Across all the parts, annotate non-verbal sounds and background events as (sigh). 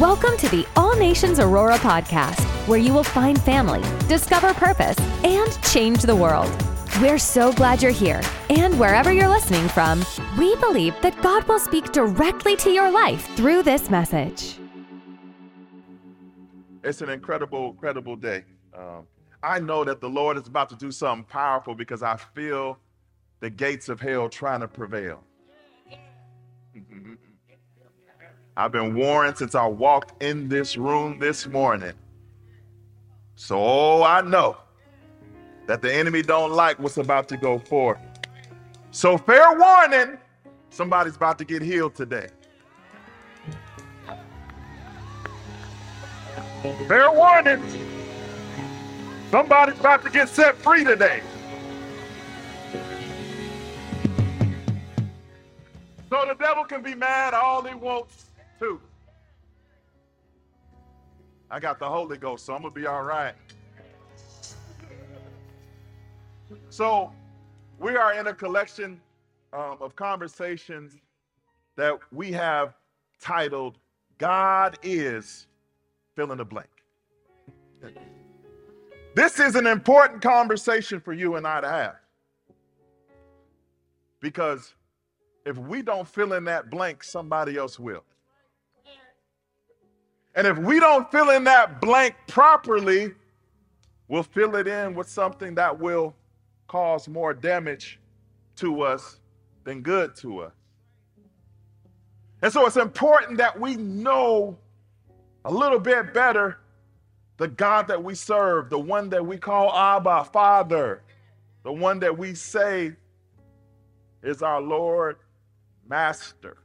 Welcome to the All Nations Aurora podcast, where you will find family, discover purpose, and change the world. We're so glad you're here. And wherever you're listening from, we believe that God will speak directly to your life through this message. It's an incredible, incredible day. Um, I know that the Lord is about to do something powerful because I feel the gates of hell trying to prevail. I've been warned since I walked in this room this morning. So I know that the enemy don't like what's about to go forth. So fair warning, somebody's about to get healed today. Fair warning, somebody's about to get set free today. So the devil can be mad all he wants to. I got the Holy Ghost, so I'm gonna be all right. So we are in a collection um, of conversations that we have titled God is fill in the blank. This is an important conversation for you and I to have. Because if we don't fill in that blank, somebody else will. And if we don't fill in that blank properly, we'll fill it in with something that will cause more damage to us than good to us. And so it's important that we know a little bit better the God that we serve, the one that we call Abba, Father, the one that we say is our Lord, Master.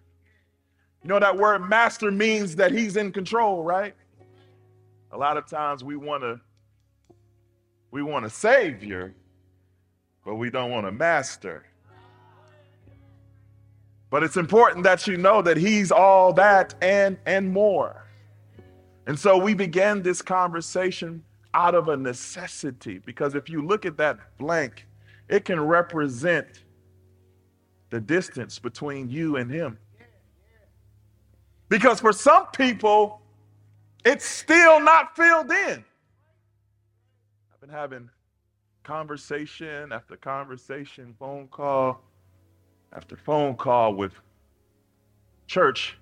You know that word master means that he's in control, right? A lot of times we want to we want a savior, but we don't want a master. But it's important that you know that he's all that and and more. And so we began this conversation out of a necessity because if you look at that blank, it can represent the distance between you and him. Because for some people, it's still not filled in. I've been having conversation after conversation, phone call after phone call with church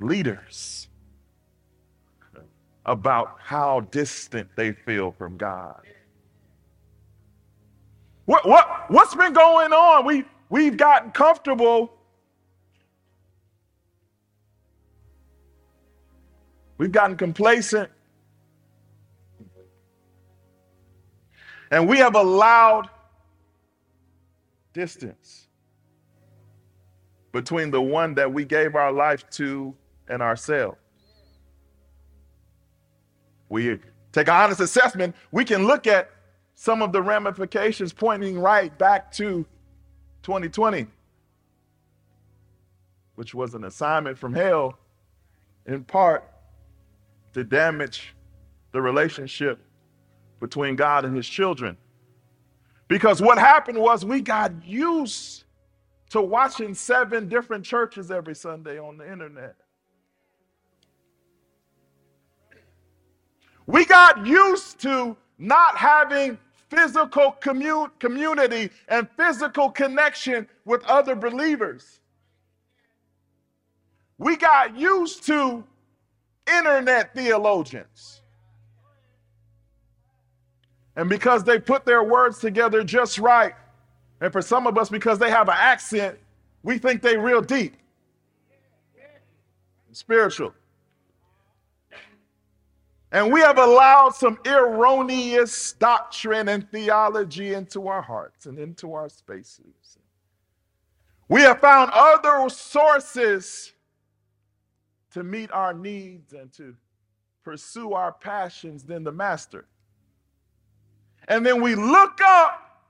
leaders about how distant they feel from God. What, what, what's been going on? We, we've gotten comfortable We've gotten complacent. And we have allowed distance between the one that we gave our life to and ourselves. We take an honest assessment, we can look at some of the ramifications pointing right back to 2020, which was an assignment from hell in part to damage the relationship between God and his children. Because what happened was we got used to watching seven different churches every Sunday on the internet. We got used to not having physical commun- community and physical connection with other believers. We got used to internet theologians. And because they put their words together just right, and for some of us, because they have an accent, we think they real deep, spiritual. And we have allowed some erroneous doctrine and theology into our hearts and into our spaces. We have found other sources to meet our needs and to pursue our passions than the master. And then we look up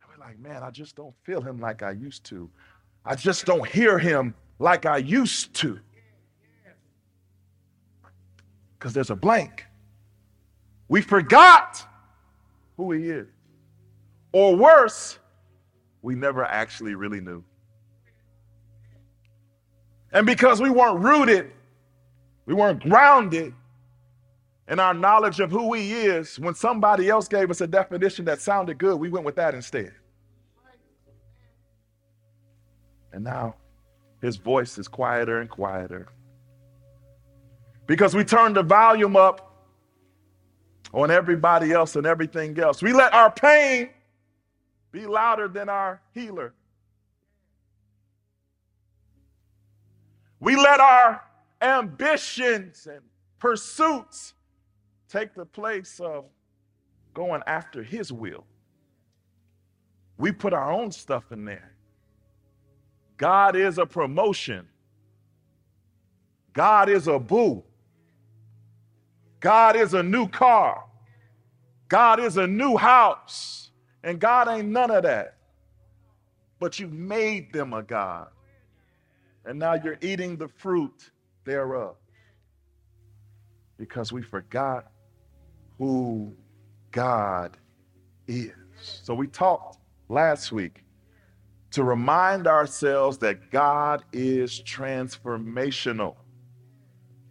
and we're like, man, I just don't feel him like I used to. I just don't hear him like I used to. Because there's a blank. We forgot who he is. Or worse, we never actually really knew. And because we weren't rooted We weren't grounded in our knowledge of who He is. When somebody else gave us a definition that sounded good, we went with that instead. And now His voice is quieter and quieter because we turned the volume up on everybody else and everything else. We let our pain be louder than our healer. We let our ambitions and pursuits take the place of going after his will. We put our own stuff in there. God is a promotion. God is a boo. God is a new car. God is a new house. And God ain't none of that. But you made them a God. And now you're eating the fruit thereof. Because we forgot who God is. So we talked last week to remind ourselves that God is transformational.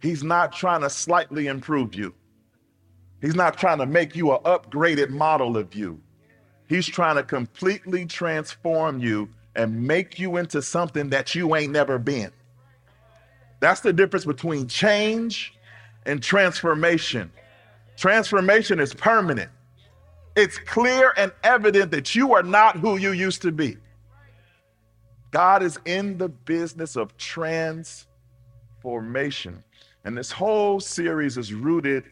He's not trying to slightly improve you. He's not trying to make you an upgraded model of you. He's trying to completely transform you and make you into something that you ain't never been. That's the difference between change and transformation. Transformation is permanent. It's clear and evident that you are not who you used to be. God is in the business of transformation. And this whole series is rooted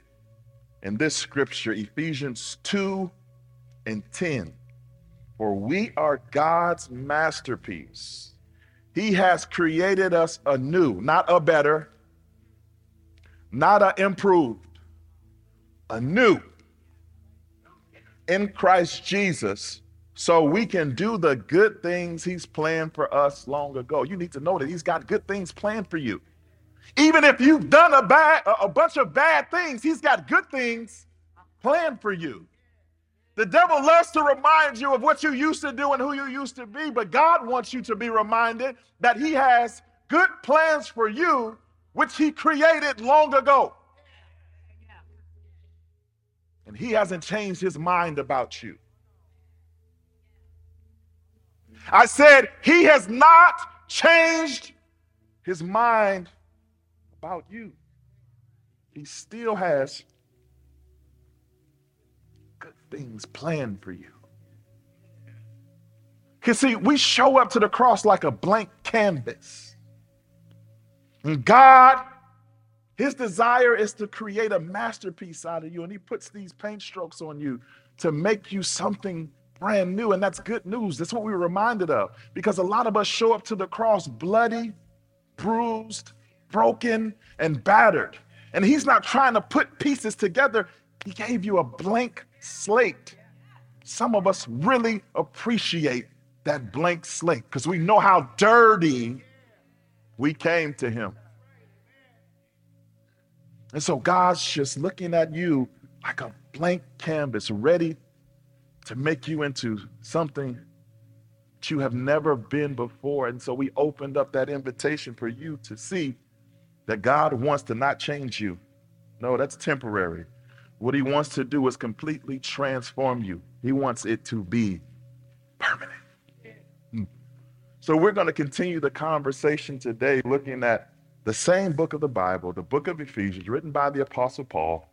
in this scripture, Ephesians 2 and 10. For we are God's masterpiece. He has created us anew, not a better, not a improved, anew in Christ Jesus so we can do the good things he's planned for us long ago. You need to know that he's got good things planned for you. Even if you've done a bad a bunch of bad things, he's got good things planned for you. The devil loves to remind you of what you used to do and who you used to be, but God wants you to be reminded that he has good plans for you which he created long ago. And he hasn't changed his mind about you. I said, he has not changed his mind about you. He still has things planned for you. Because, see, we show up to the cross like a blank canvas. And God, His desire is to create a masterpiece out of you. And He puts these paint strokes on you to make you something brand new. And that's good news. That's what we were reminded of. Because a lot of us show up to the cross bloody, bruised, broken and battered. And he's not trying to put pieces together. He gave you a blank slate. Some of us really appreciate that blank slate because we know how dirty we came to him. And so God's just looking at you like a blank canvas, ready to make you into something that you have never been before. And so we opened up that invitation for you to see that God wants to not change you. No, that's temporary. What he wants to do is completely transform you. He wants it to be permanent. Hmm. So we're going to continue the conversation today looking at the same book of the Bible, the book of Ephesians, written by the Apostle Paul.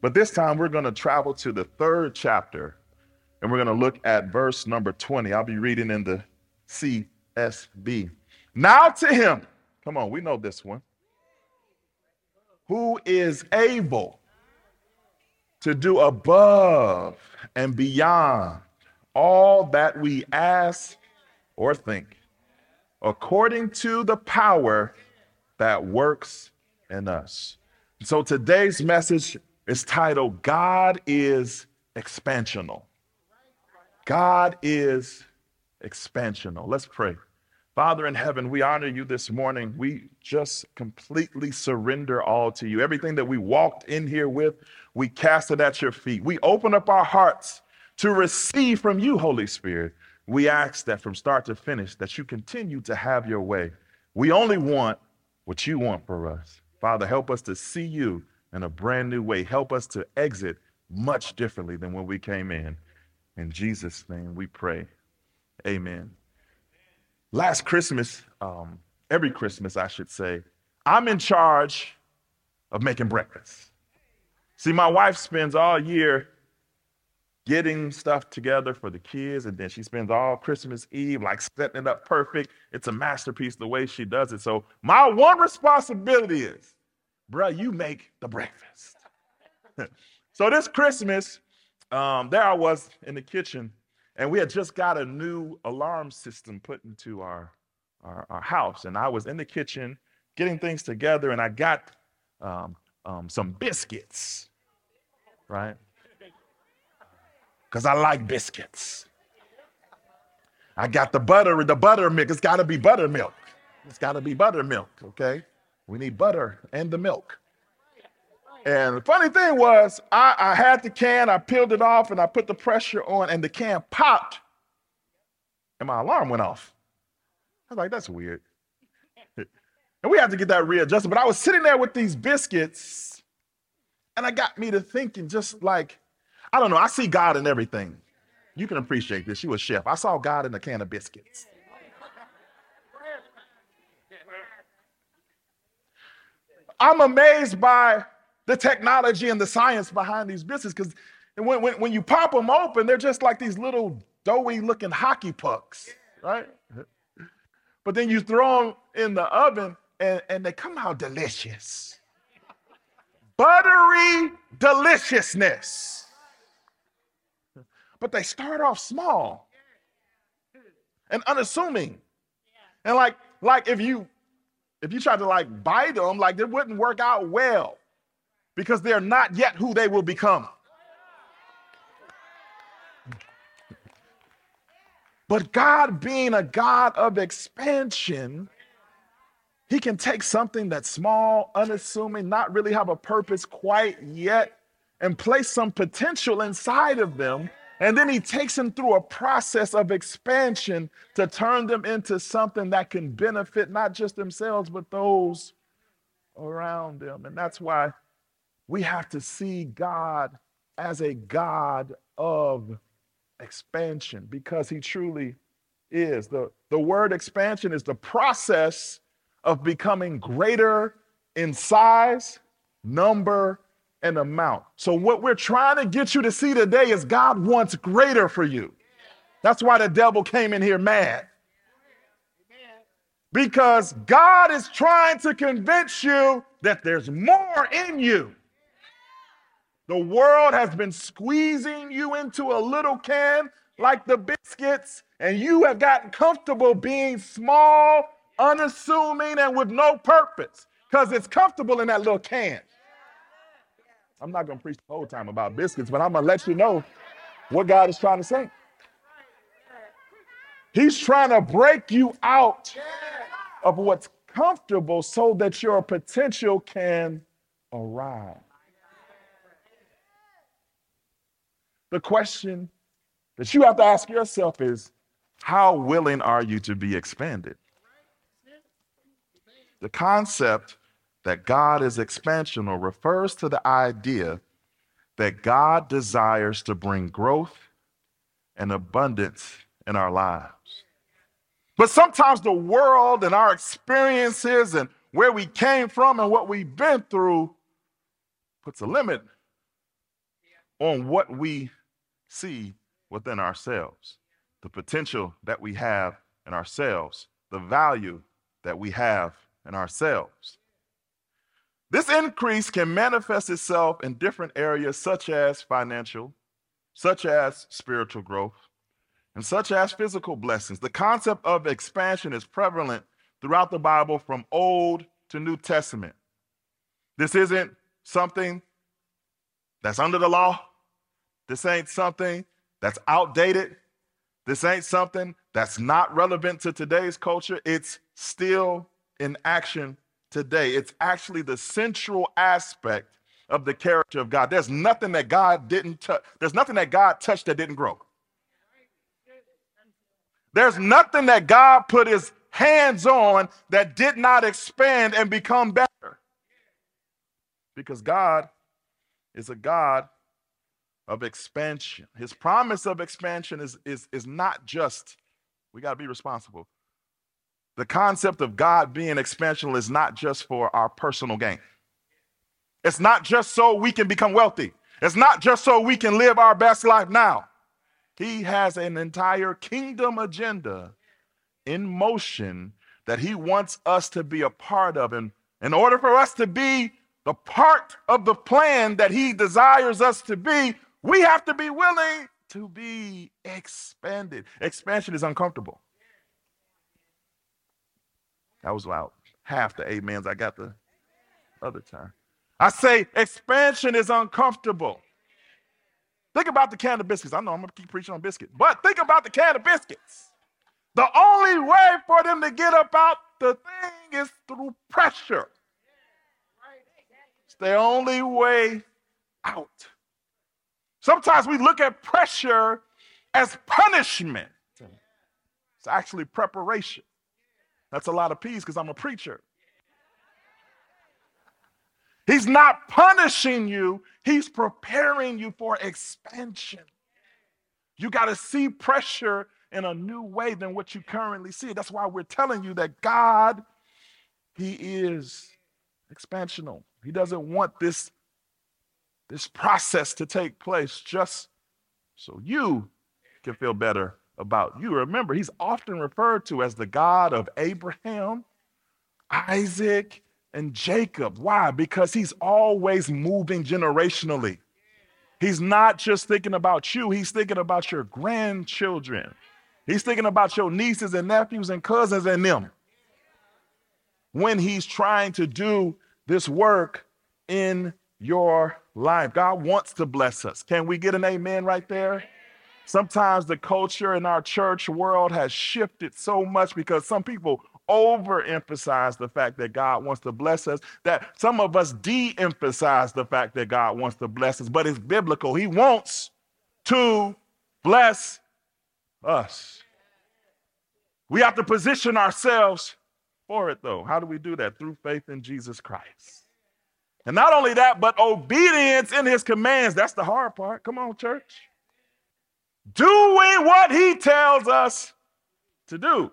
But this time we're going to travel to the third chapter and we're going to look at verse number 20. I'll be reading in the CSB. Now to him, come on, we know this one who is able to do above and beyond all that we ask or think, according to the power that works in us. So today's message is titled God is expansional. God is expansional. Let's pray. Father in heaven, we honor you this morning. We just completely surrender all to you. Everything that we walked in here with, we cast it at your feet. We open up our hearts to receive from you, Holy Spirit. We ask that from start to finish, that you continue to have your way. We only want what you want for us. Father, help us to see you in a brand new way. Help us to exit much differently than when we came in. In Jesus' name we pray. Amen. Last Christmas, um, every Christmas, I should say, I'm in charge of making breakfast. See, my wife spends all year getting stuff together for the kids, and then she spends all Christmas Eve like setting it up perfect. It's a masterpiece the way she does it. So, my one responsibility is, bruh, you make the breakfast. (laughs) so, this Christmas, um, there I was in the kitchen, and we had just got a new alarm system put into our, our, our house. And I was in the kitchen getting things together, and I got um, um, some biscuits, right? Because I like biscuits. I got the butter, the buttermilk. It's got to be buttermilk. It's got to be buttermilk, okay? We need butter and the milk. And the funny thing was, I, I had the can, I peeled it off, and I put the pressure on, and the can popped, and my alarm went off. I was like, that's weird. And we had to get that readjusted. But I was sitting there with these biscuits, and I got me to thinking, just like, I don't know, I see God in everything. You can appreciate this. You a chef. I saw God in a can of biscuits. I'm amazed by the technology and the science behind these biscuits because when, when, when you pop them open, they're just like these little doughy looking hockey pucks, right? But then you throw them in the oven and, and they come out delicious. Buttery deliciousness. But they start off small and unassuming. And like, like if you if you try to like bite them, like it wouldn't work out well because they're not yet who they will become. But God being a God of expansion, he can take something that's small, unassuming, not really have a purpose quite yet, and place some potential inside of them. And then he takes them through a process of expansion to turn them into something that can benefit not just themselves, but those around them. And that's why we have to see God as a God of expansion because he truly is. The, the word expansion is the process of becoming greater in size, number, and amount. So, what we're trying to get you to see today is God wants greater for you. That's why the devil came in here mad. Because God is trying to convince you that there's more in you. The world has been squeezing you into a little can like the biscuits, and you have gotten comfortable being small unassuming, and with no purpose because it's comfortable in that little can. I'm not going to preach the whole time about biscuits, but I'm going to let you know what God is trying to say. He's trying to break you out of what's comfortable so that your potential can arise. The question that you have to ask yourself is how willing are you to be expanded? The concept that God is expansional refers to the idea that God desires to bring growth and abundance in our lives. But sometimes the world and our experiences and where we came from and what we've been through puts a limit on what we see within ourselves, the potential that we have in ourselves, the value that we have in ourselves. This increase can manifest itself in different areas, such as financial, such as spiritual growth, and such as physical blessings. The concept of expansion is prevalent throughout the Bible from Old to New Testament. This isn't something that's under the law. This ain't something that's outdated. This ain't something that's not relevant to today's culture. It's still in action today. It's actually the central aspect of the character of God. There's nothing that God didn't touch. There's nothing that God touched that didn't grow. There's nothing that God put his hands on that did not expand and become better. Because God is a God of expansion. His promise of expansion is, is, is not just, we got to be responsible. The concept of God being expansional is not just for our personal gain. It's not just so we can become wealthy. It's not just so we can live our best life now. He has an entire kingdom agenda in motion that he wants us to be a part of. And in order for us to be the part of the plan that he desires us to be, we have to be willing to be expanded. Expansion is uncomfortable. That was about half the amens. I got the other time. I say expansion is uncomfortable. Think about the can of biscuits. I know I'm to keep preaching on biscuits, but think about the can of biscuits. The only way for them to get up out the thing is through pressure. It's the only way out. Sometimes we look at pressure as punishment. It's actually preparation. That's a lot of peace because I'm a preacher. He's not punishing you, he's preparing you for expansion. You got to see pressure in a new way than what you currently see. That's why we're telling you that God, He is expansional. He doesn't want this, this process to take place just so you can feel better about you. Remember, He's often referred to as the God of Abraham, Isaac, and Jacob. Why? Because He's always moving generationally. He's not just thinking about you, he's thinking about your grandchildren. He's thinking about your nieces and nephews and cousins and them when he's trying to do this work in your life. God wants to bless us. Can we get an amen right there? Sometimes the culture in our church world has shifted so much because some people overemphasize the fact that God wants to bless us, that some of us de emphasize the fact that God wants to bless us, but it's biblical. He wants to bless us. We have to position ourselves for it, though. How do we do that? Through faith in Jesus Christ. And not only that, but obedience in his commands. That's the hard part. Come on, church. Doing what he tells us to do.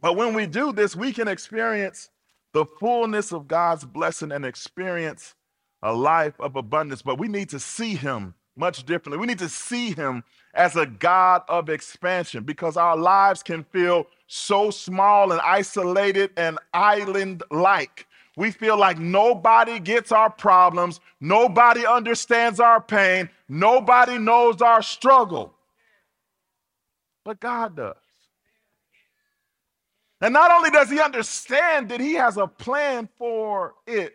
But when we do this, we can experience the fullness of God's blessing and experience a life of abundance. But we need to see him much differently. We need to see him as a God of expansion because our lives can feel so small and isolated and island like. We feel like nobody gets our problems, nobody understands our pain, nobody knows our struggle. But God does. And not only does He understand that He has a plan for it,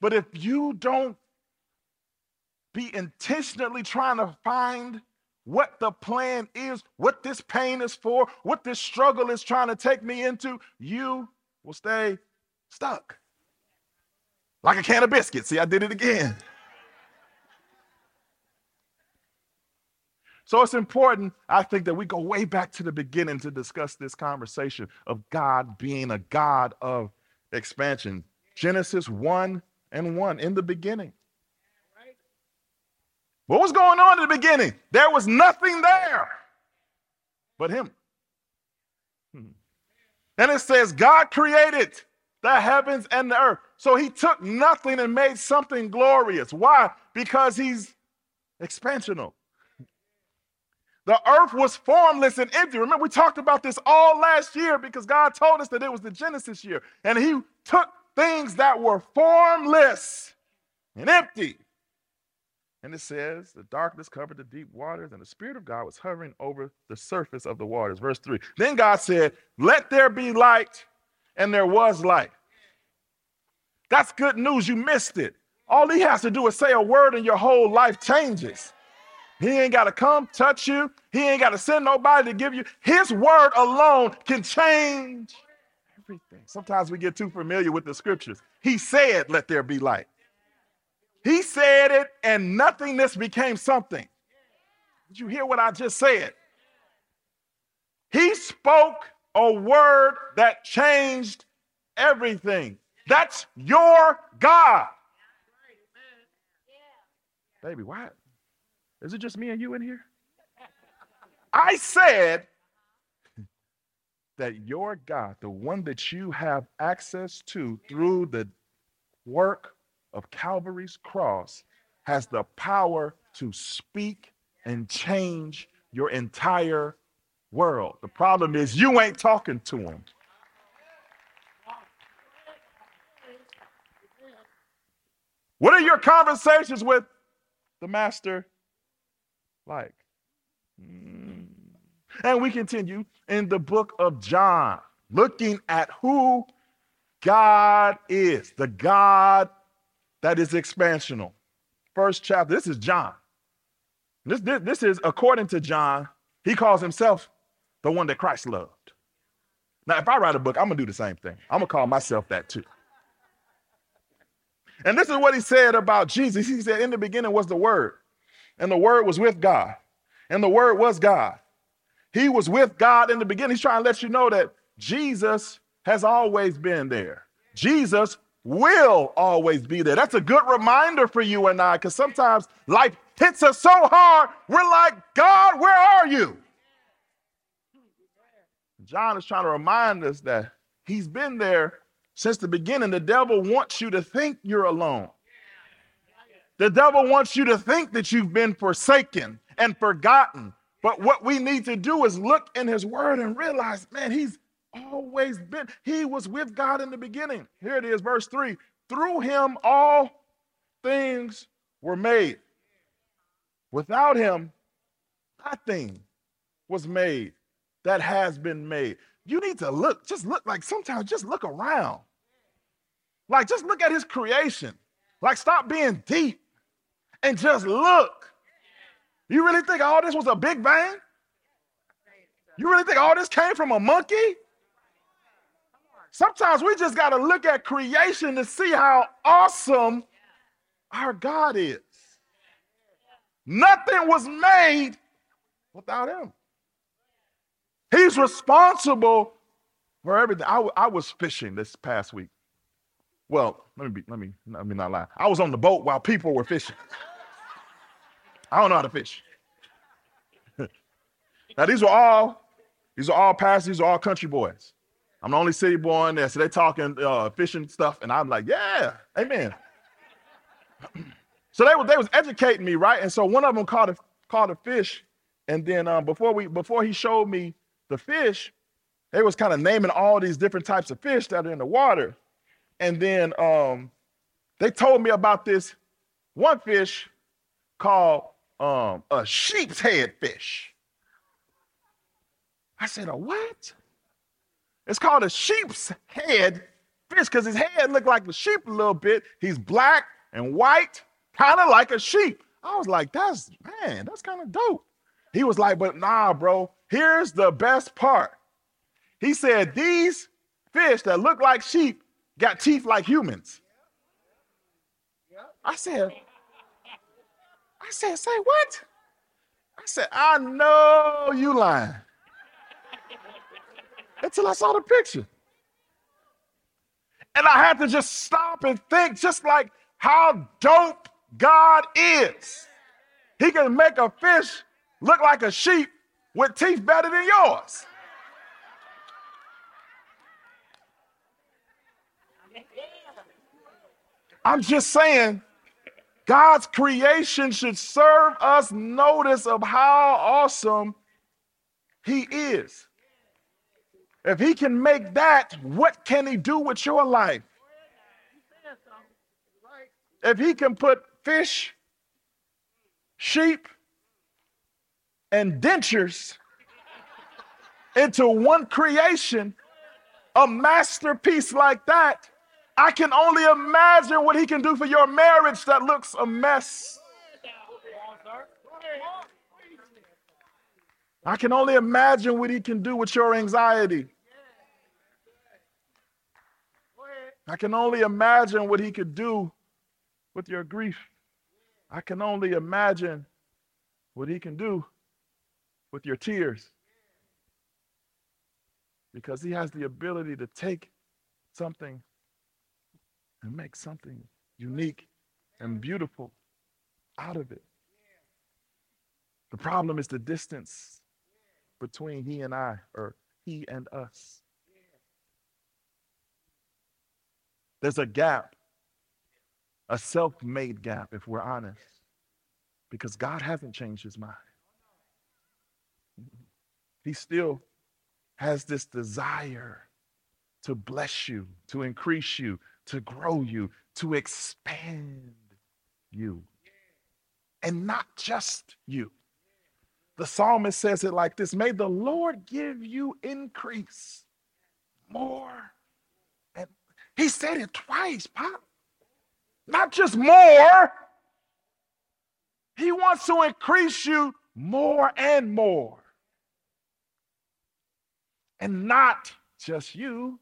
but if you don't be intentionally trying to find what the plan is, what this pain is for, what this struggle is trying to take me into, you will stay stuck. Like a can of biscuits. See, I did it again. So it's important, I think, that we go way back to the beginning to discuss this conversation of God being a God of expansion. Genesis 1 and 1 in the beginning. What was going on in the beginning? There was nothing there but Him. Hmm. And it says, God created the heavens and the earth. So He took nothing and made something glorious. Why? Because He's expansional. The earth was formless and empty. Remember, we talked about this all last year because God told us that it was the Genesis year. And He took things that were formless and empty and it says, The darkness covered the deep waters, and the Spirit of God was hovering over the surface of the waters. Verse 3. Then God said, Let there be light, and there was light. That's good news. You missed it. All he has to do is say a word, and your whole life changes. He ain't got to come touch you, he ain't got to send nobody to give you. His word alone can change everything. Sometimes we get too familiar with the scriptures. He said, Let there be light. He said it, and nothingness became something. Did you hear what I just said? He spoke a word that changed everything. That's your God. Baby, what? Is it just me and you in here? I said that your God, the one that you have access to through the work of Calvary's cross, has the power to speak and change your entire world. The problem is you ain't talking to him. What are your conversations with the master like? Mm. And we continue in the book of John, looking at who God is, the God that is expansional. First chapter, this is John. This, this, this is, according to John, he calls himself the one that Christ loved. Now, if I write a book, I'm to do the same thing. I'm to call myself that too. And this is what he said about Jesus. He said, In the beginning was the Word, and the Word was with God, and the Word was God. He was with God in the beginning. He's trying to let you know that Jesus has always been there. Jesus will always be there. That's a good reminder for you and I, because sometimes life hits us so hard, we're like, God, where are you? John is trying to remind us that he's been there since the beginning, the devil wants you to think you're alone. The devil wants you to think that you've been forsaken and forgotten. But what we need to do is look in his word and realize, man, he's always been, he was with God in the beginning. Here it is, verse 3 through him, all things were made. Without him, nothing was made that has been made. You need to look, just look like sometimes just look around. Like, just look at his creation. Like, stop being deep and just look. You really think all this was a big bang? You really think all this came from a monkey? Sometimes we just got to look at creation to see how awesome our God is. Nothing was made without him. He's responsible for everything. I, I was fishing this past week. Well, let me be, let me let me not lie. I was on the boat while people were fishing. I don't know how to fish. (laughs) now these are all these are all pastors, these are all country boys. I'm the only city boy in there, so they're talking uh, fishing stuff, and I'm like, yeah, amen. (clears throat) so they were they was educating me, right? And so one of them caught a caught a fish, and then um, before we before he showed me the fish, they was kind of naming all these different types of fish that are in the water. And then um, they told me about this one fish called um, a sheep's head fish. I said, a what? It's called a sheep's head fish because his head looked like a sheep a little bit. He's black and white, kind of like a sheep. I was like, that's, man, that's kind of dope. He was like, but nah, bro, here's the best part. He said, these fish that look like sheep got teeth like humans. I said, I said, say what? I said, I know you lying. Until I saw the picture. And I had to just stop and think, just like how dope God is. He can make a fish look like a sheep with teeth better than yours. I'm just saying, God's creation should serve us notice of how awesome He is. If He can make that, what can He do with your life? If He can put fish, sheep, and dentures into one creation, a masterpiece like that, I can only imagine what he can do for your marriage that looks a mess. I can only imagine what he can do with your anxiety. I can only imagine what he could do with your grief. I can only imagine what he can do with your tears. Because he has the ability to take something and make something unique and beautiful out of it. The problem is the distance between he and I, or he and us. There's a gap, a self made gap, if we're honest, because God hasn't changed his mind. He still has this desire to bless you, to increase you, to grow you, to expand you. And not just you. The psalmist says it like this May the Lord give you increase more. And he said it twice, Pop. Not just more, he wants to increase you more and more. And not just you,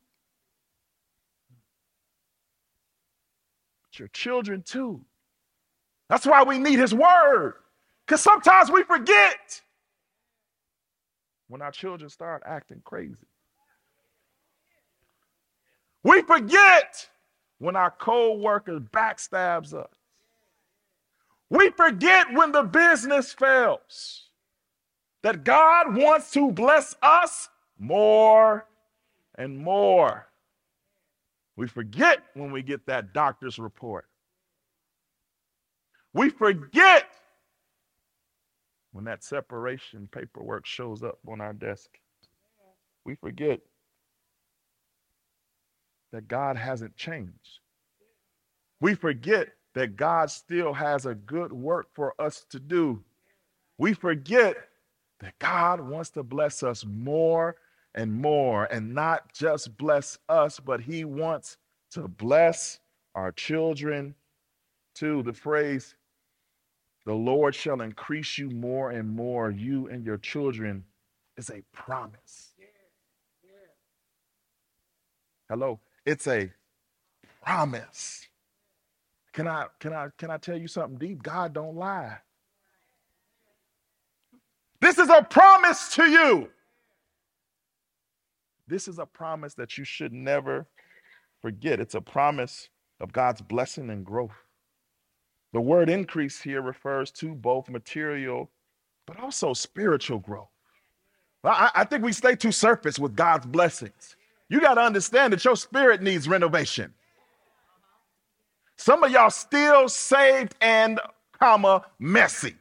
your children too. That's why we need his word. Because sometimes we forget when our children start acting crazy. We forget when our co-worker backstabs us. We forget when the business fails that God wants to bless us more and more. We forget when we get that doctor's report. We forget when that separation paperwork shows up on our desk. We forget that God hasn't changed. We forget that God still has a good work for us to do. We forget that God wants to bless us more and more, and not just bless us, but He wants to bless our children too. The phrase, the Lord shall increase you more and more, you and your children, is a promise. Hello, it's a promise. Can I can I can I tell you something deep? God don't lie. This is a promise to you. This is a promise that you should never forget. It's a promise of God's blessing and growth. The word increase here refers to both material but also spiritual growth. I, I think we stay too surface with God's blessings. You got to understand that your spirit needs renovation. Some of y'all still saved and comma messy.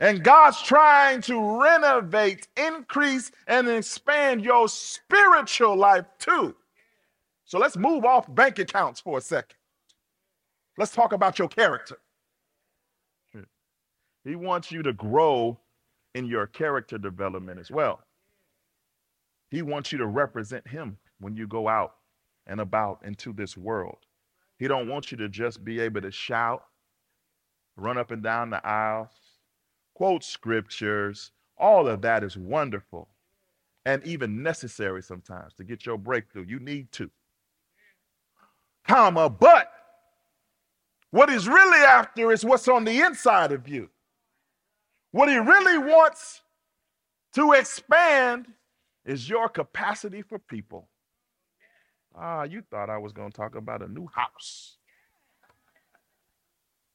And God's trying to renovate, increase, and expand your spiritual life too. So let's move off bank accounts for a second. Let's talk about your character. He wants you to grow in your character development as well. He wants you to represent him when you go out and about into this world. He don't want you to just be able to shout, run up and down the aisles, quote scriptures. All of that is wonderful and even necessary sometimes to get your breakthrough. You need to. Comma, but what he's really after is what's on the inside of you. What he really wants to expand is your capacity for people. Ah, you thought I was going to talk about a new house.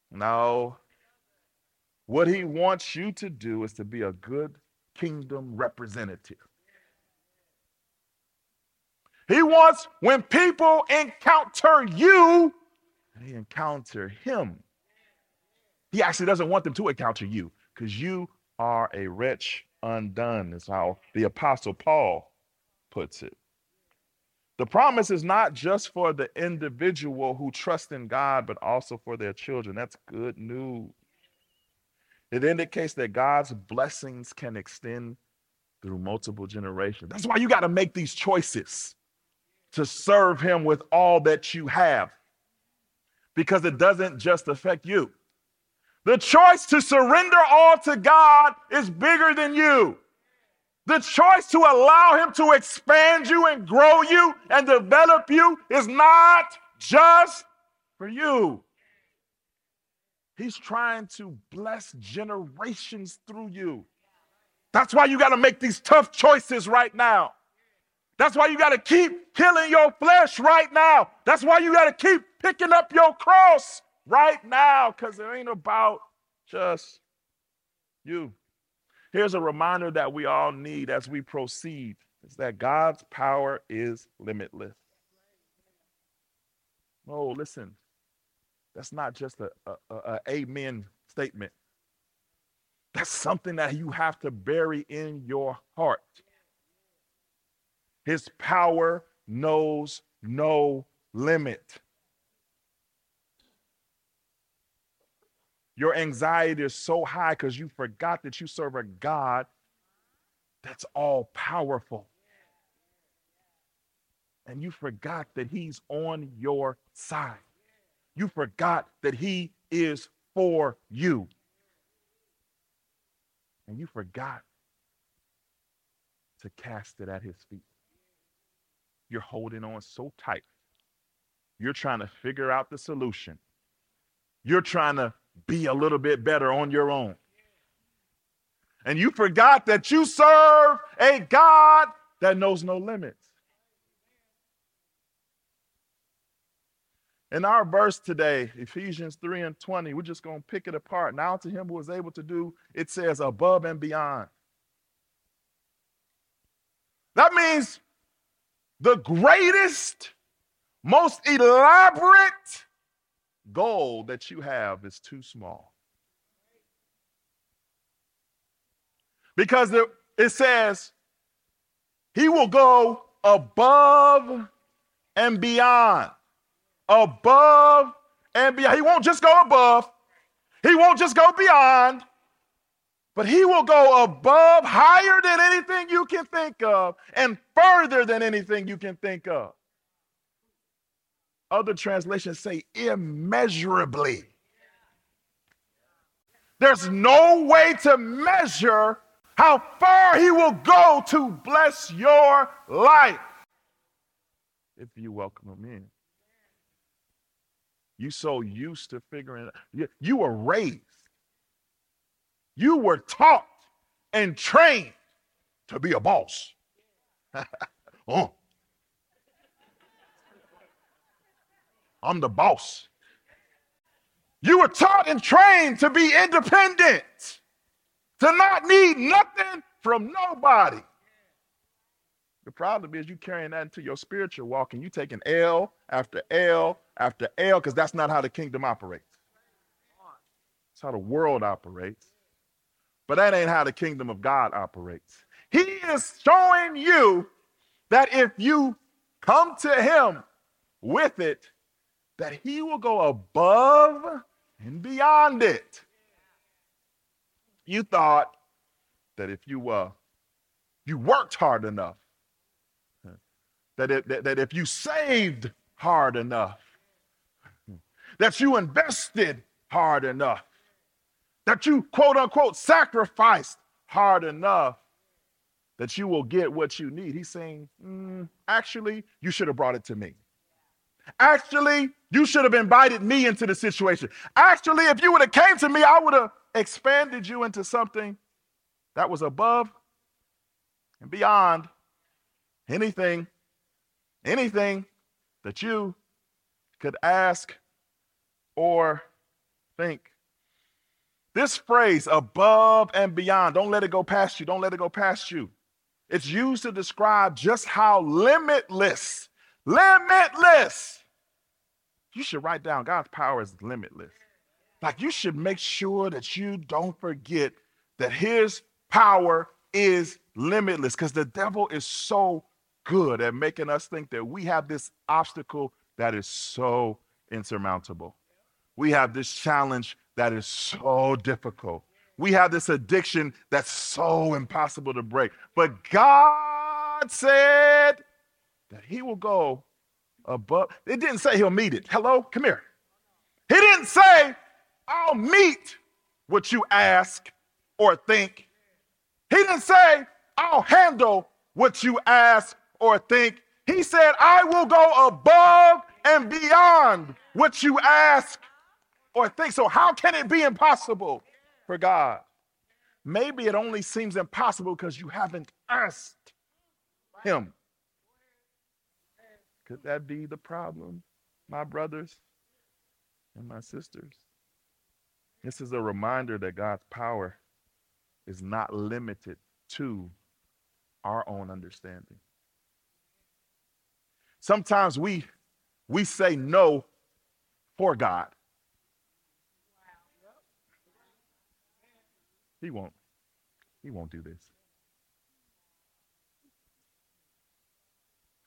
No. What he wants you to do is to be a good kingdom representative. He wants when people encounter you, they encounter him. He actually doesn't want them to encounter you because you are a wretch undone, is how the Apostle Paul puts it. The promise is not just for the individual who trusts in God, but also for their children. That's good news. It indicates that God's blessings can extend through multiple generations. That's why you got to make these choices to serve Him with all that you have, because it doesn't just affect you. The choice to surrender all to God is bigger than you. The choice to allow Him to expand you and grow you and develop you is not just for you. He's trying to bless generations through you. That's why you got to make these tough choices right now. That's why you got to keep killing your flesh right now. That's why you got to keep picking up your cross right now because it ain't about just you. Here's a reminder that we all need as we proceed is that God's power is limitless. Oh, listen, that's not just a, a, a, a amen statement. That's something that you have to bury in your heart. His power knows no limit. Your anxiety is so high because you forgot that you serve a God that's all powerful. And you forgot that He's on your side. You forgot that He is for you. And you forgot to cast it at His feet. You're holding on so tight. You're trying to figure out the solution. You're trying to be a little bit better on your own. And you forgot that you serve a God that knows no limits. In our verse today, Ephesians 3 and 20, we're just going to pick it apart. Now to him who is able to do, it says above and beyond. That means the greatest, most elaborate goal that you have is too small. Because it says, He will go above and beyond. Above and beyond. He won't just go above, He won't just go beyond, but He will go above, higher than anything you can think of, and further than anything you can think of. Other translations say immeasurably. There's no way to measure how far he will go to bless your life if you welcome him in. You so used to figuring it You were raised. You were taught and trained to be a boss. oh. (laughs) I'm the boss. You were taught and trained to be independent, to not need nothing from nobody. The problem is you carrying that into your spiritual walk and you taking L after L after L because that's not how the kingdom operates. That's how the world operates. But that ain't how the kingdom of God operates. He is showing you that if you come to him with it, that he will go above and beyond it. You thought that if you uh, you worked hard enough, that, it, that, that if you saved hard enough, that you invested hard enough, that you quote unquote sacrificed hard enough, that you will get what you need. He's saying, mm, actually, you should have brought it to me. Actually, you should have invited me into the situation. Actually, if you would have came to me, I would have expanded you into something that was above and beyond anything, anything that you could ask or think. This phrase, above and beyond, don't let it go past you. Don't let it go past you. It's used to describe just how limitless Limitless. You should write down God's power is limitless. Like you should make sure that you don't forget that his power is limitless because the devil is so good at making us think that we have this obstacle that is so insurmountable. We have this challenge that is so difficult. We have this addiction that's so impossible to break. But God said, that he will go above. It didn't say he'll meet it. Hello, come here. He didn't say, I'll meet what you ask or think. He didn't say, I'll handle what you ask or think. He said, I will go above and beyond what you ask or think. So, how can it be impossible for God? Maybe it only seems impossible because you haven't asked Him. Could that be the problem, my brothers? and my sisters. This is a reminder that God's power is not limited to our own understanding. Sometimes we we say no for God. He won't. He won't do this.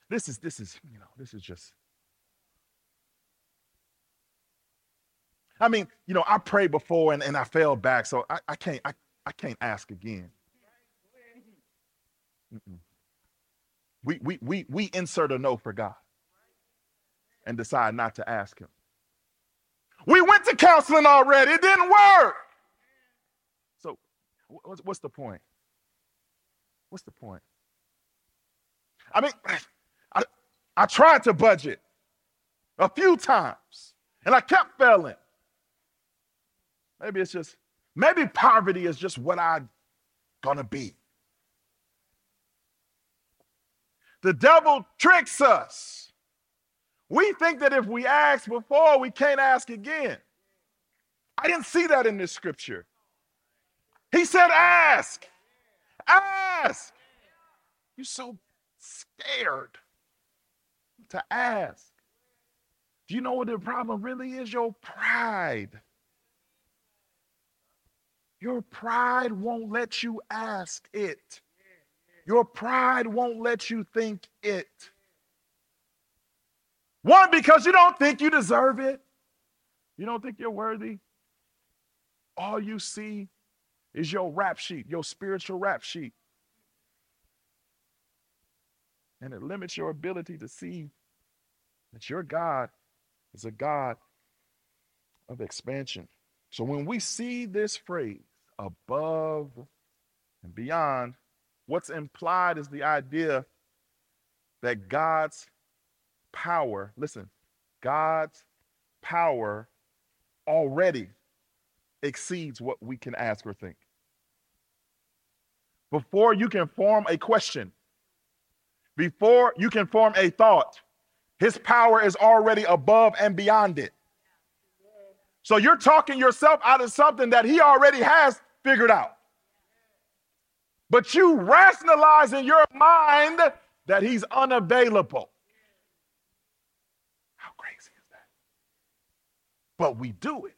This is this is, you know, this is just I mean, you know, I prayed before and, and I fell back, so I, I can't I, I can't ask again. We, we, we, we insert a no for God and decide not to ask Him. We went to counseling already, it didn't work. What's the point? What's the point? I mean, (clears throat) I, I tried to budget a few times and I kept failing. Maybe it's just, maybe poverty is just what I'm gonna be. The devil tricks us. We think that if we ask before, we can't ask again. I didn't see that in this scripture. He said, Ask, ask. You're so scared to ask. Do you know what the problem really is? Your pride. Your pride won't let you ask it. Your pride won't let you think it. One, because you don't think you deserve it. You don't think you're worthy. All you see is your rap sheet, your spiritual rap sheet. And it limits your ability to see that your God is a God of expansion. So when we see this phrase, above and beyond, what's implied is the idea that God's power, listen, God's power already exceeds what we can ask or think. Before you can form a question, before you can form a thought, his power is already above and beyond it. So you're talking yourself out of something that he already has figured out. But you rationalize in your mind that he's unavailable. How crazy is that? But we do it.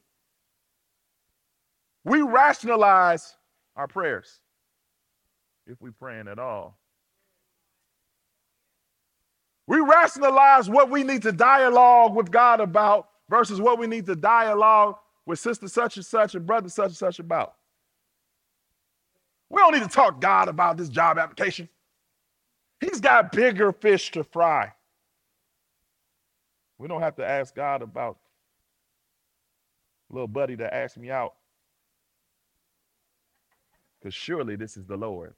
We rationalize our prayers if we're praying at all. We rationalize what we need to dialogue with God about versus what we need to dialogue with sister such and such and brother such and such about. We don't need to talk God about this job application. He's got bigger fish to fry. We don't have to ask God about little buddy that asked me out. Because surely this is the Lord.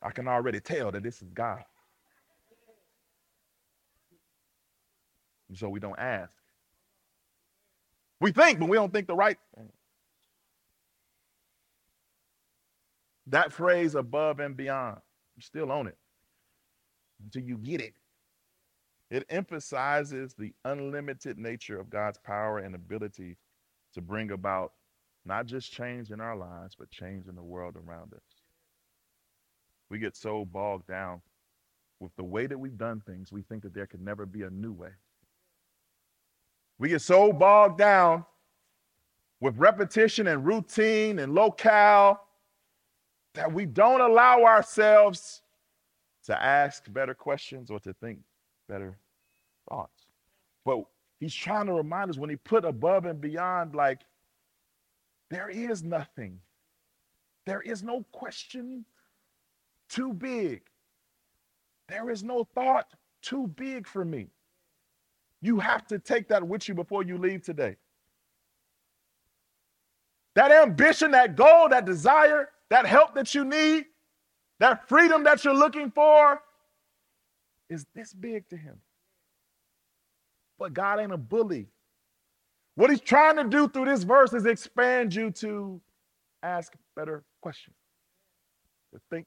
I can already tell that this is God. And so we don't ask. We think, but we don't think the right thing. That phrase above and beyond, you still own it until you get it. It emphasizes the unlimited nature of God's power and ability to bring about not just change in our lives, but change in the world around us. We get so bogged down with the way that we've done things, we think that there could never be a new way. We get so bogged down with repetition and routine and locale that we don't allow ourselves to ask better questions or to think better thoughts. But he's trying to remind us when he put above and beyond, like, there is nothing, there is no question too big, there is no thought too big for me. You have to take that with you before you leave today. That ambition, that goal, that desire, that help that you need, that freedom that you're looking for is this big to him. But God ain't a bully. What he's trying to do through this verse is expand you to ask better questions, to think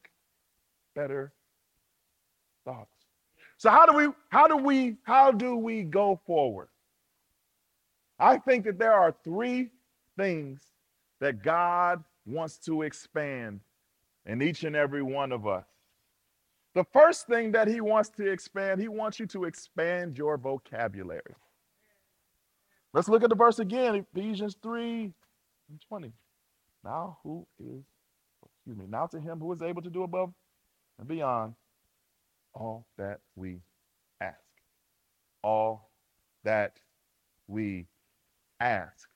better thoughts. So how do we how do we how do we go forward? I think that there are three things that God wants to expand in each and every one of us. The first thing that he wants to expand, he wants you to expand your vocabulary. Let's look at the verse again, Ephesians 3 and 20. Now, who is, excuse me, now to him who is able to do above and beyond all that we ask. All that we ask.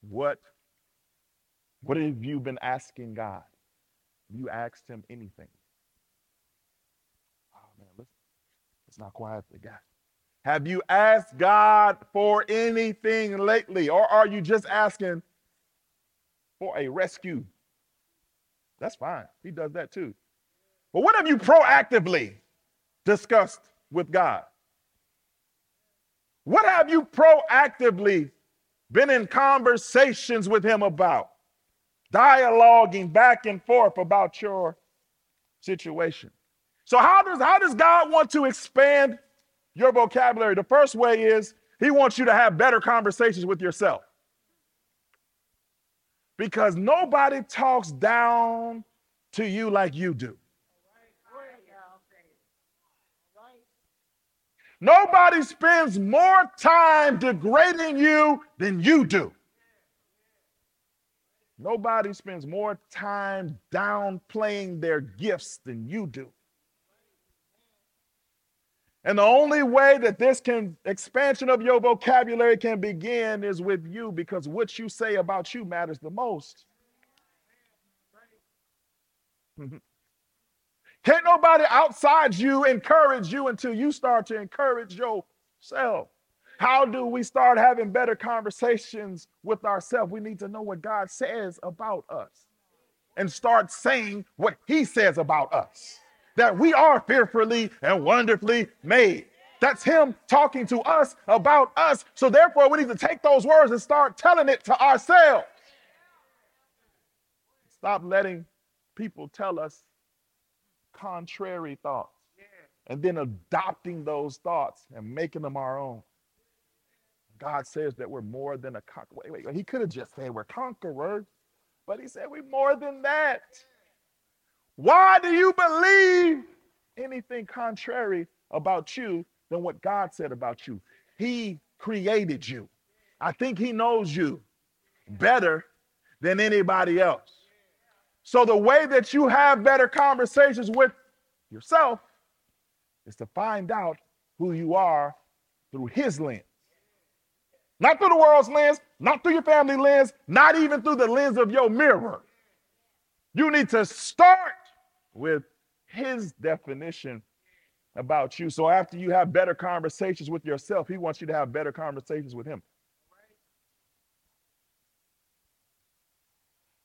What, what have you been asking God? Have you asked him anything. Oh man, let's not quiet the guy. Have you asked God for anything lately? Or are you just asking for a rescue? That's fine. He does that too. But what have you proactively discussed with God? What have you proactively been in conversations with Him about? Dialoguing back and forth about your situation. So, how does, how does God want to expand your vocabulary? The first way is He wants you to have better conversations with yourself. Because nobody talks down to you like you do. Nobody spends more time degrading you than you do. Nobody spends more time downplaying their gifts than you do. And the only way that this can expansion of your vocabulary can begin is with you because what you say about you matters the most. (laughs) Can't nobody outside you encourage you until you start to encourage yourself. How do we start having better conversations with ourselves? We need to know what God says about us and start saying what He says about us that we are fearfully and wonderfully made. That's Him talking to us about us. So, therefore, we need to take those words and start telling it to ourselves. Stop letting people tell us contrary thoughts and then adopting those thoughts and making them our own. God says that we're more than a conqueror. Wait, wait, wait. He could have just said we're conquerors, but he said we're more than that. Why do you believe anything contrary about you than what God said about you? He created you. I think he knows you better than anybody else. So the way that you have better conversations with yourself is to find out who you are through his lens. Not through the world's lens, not through your family lens, not even through the lens of your mirror. You need to start with his definition about you. So after you have better conversations with yourself, he wants you to have better conversations with him.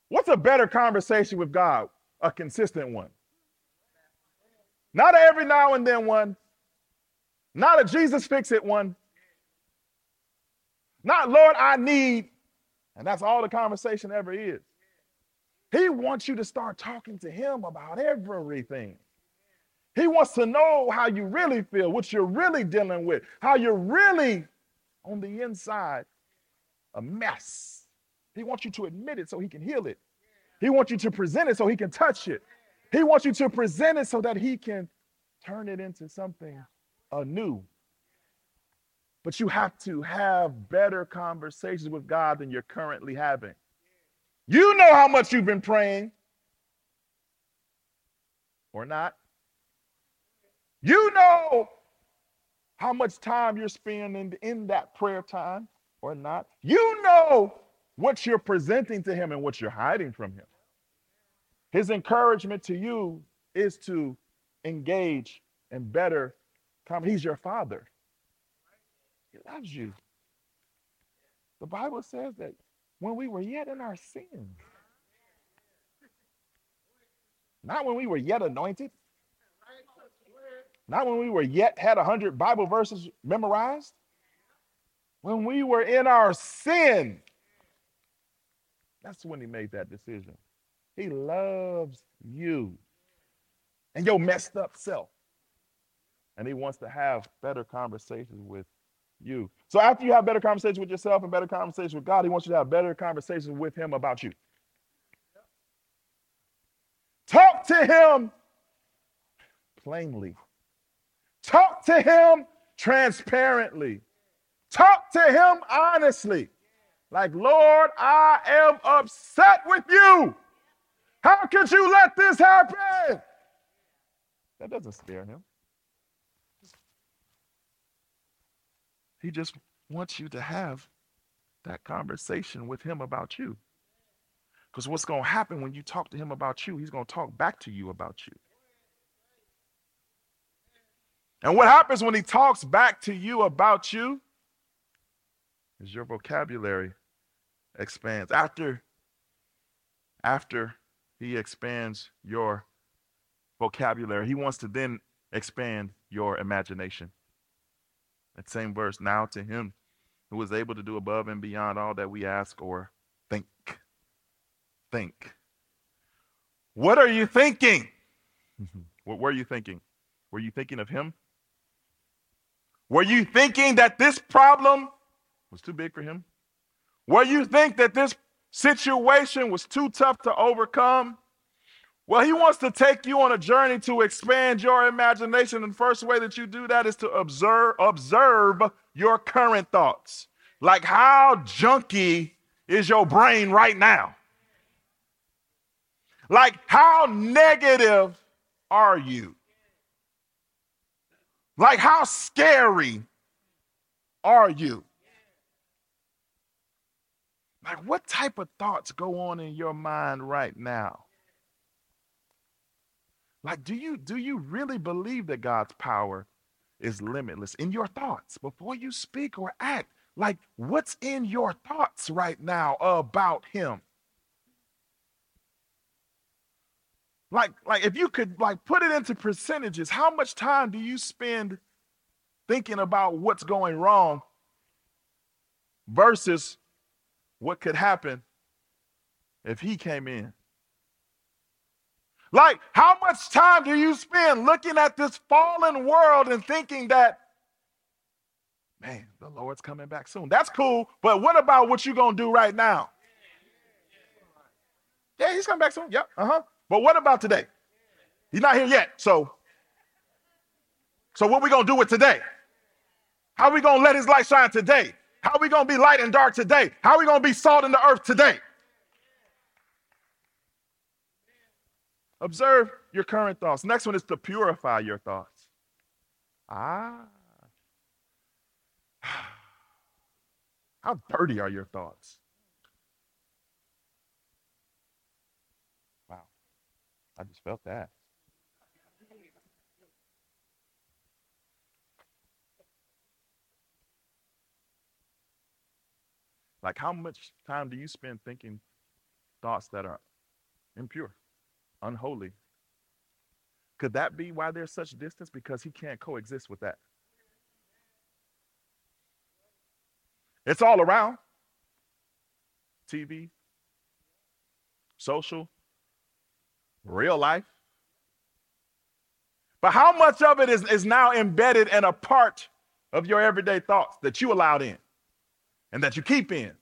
What's a better conversation with God? A consistent one. Not every now and then one. Not a Jesus fix it one. Not, Lord, I need. And that's all the conversation ever is. He wants you to start talking to him about everything. He wants to know how you really feel, what you're really dealing with, how you're really on the inside a mess. He wants you to admit it so he can heal it. He wants you to present it so he can touch it. He wants you to present it so that he can turn it into something anew. But you have to have better conversations with God than you're currently having. You know how much you've been praying or not. You know how much time you're spending in that prayer time or not. You know what you're presenting to him and what you're hiding from him. His encouragement to you is to engage and better come. He's your father. He loves you. The Bible says that when we were yet in our sins, not when we were yet anointed, not when we were yet had a hundred Bible verses memorized, when we were in our sin, that's when he made that decision. He loves you and your messed up self. And he wants to have better conversations with you. So after you have better conversation with yourself and better conversation with God, He wants you to have better conversation with Him about you. Talk to Him plainly. Talk to Him transparently. Talk to Him honestly. Like, Lord, I am upset with you. How could you let this happen? That doesn't scare him. He just wants you to have that conversation with him about you. Because what's going to happen when you talk to him about you, he's going to talk back to you about you. And what happens when he talks back to you about you is your vocabulary expands. After, after he expands your vocabulary, he wants to then expand your imagination. That same verse, now to him who is able to do above and beyond all that we ask or think. Think. What are you thinking? (laughs) what were you thinking? Were you thinking of him? Were you thinking that this problem was too big for him? Were you think that this situation was too tough to overcome? Well, he wants to take you on a journey to expand your imagination. And the first way that you do that is to observe, observe your current thoughts. Like how junky is your brain right now? Like how negative are you? Like how scary are you? Like what type of thoughts go on in your mind right now? Like, do you do you really believe that God's power is limitless in your thoughts before you speak or act? Like, what's in your thoughts right now about him? Like, like if you could like put it into percentages, how much time do you spend thinking about what's going wrong versus what could happen if he came in? Like, how much time do you spend looking at this fallen world and thinking that, man, the Lord's coming back soon? That's cool, but what about what you're going to do right now? Yeah, he's coming back soon. Yep. Uh huh. But what about today? He's not here yet. So, so what we gonna do with today? How we gonna let his light shine today? How we gonna be light and dark today? How we gonna be salt in the earth today? Observe your current thoughts. Next one is to purify your thoughts. Ah. (sighs) How dirty are your thoughts? Wow. I just felt that. Like, how much time do you spend thinking thoughts that are impure? Unholy. Could that be why there's such distance? Because he can't coexist with that. It's all around TV, social, real life. But how much of it is, is now embedded in a part of your everyday thoughts that you allowed in and that you keep in?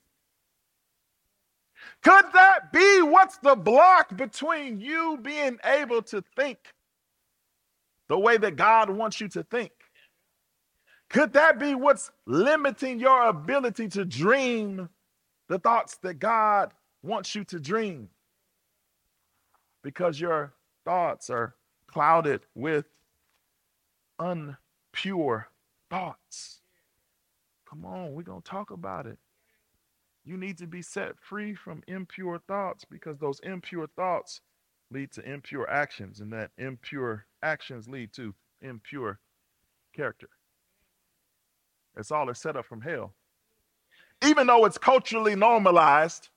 Could that be what's the block between you being able to think the way that God wants you to think? Could that be what's limiting your ability to dream the thoughts that God wants you to dream? Because your thoughts are clouded with unpure thoughts. Come on, we're going to talk about it. You need to be set free from impure thoughts because those impure thoughts lead to impure actions, and that impure actions lead to impure character. It's all a setup from hell. Even though it's culturally normalized,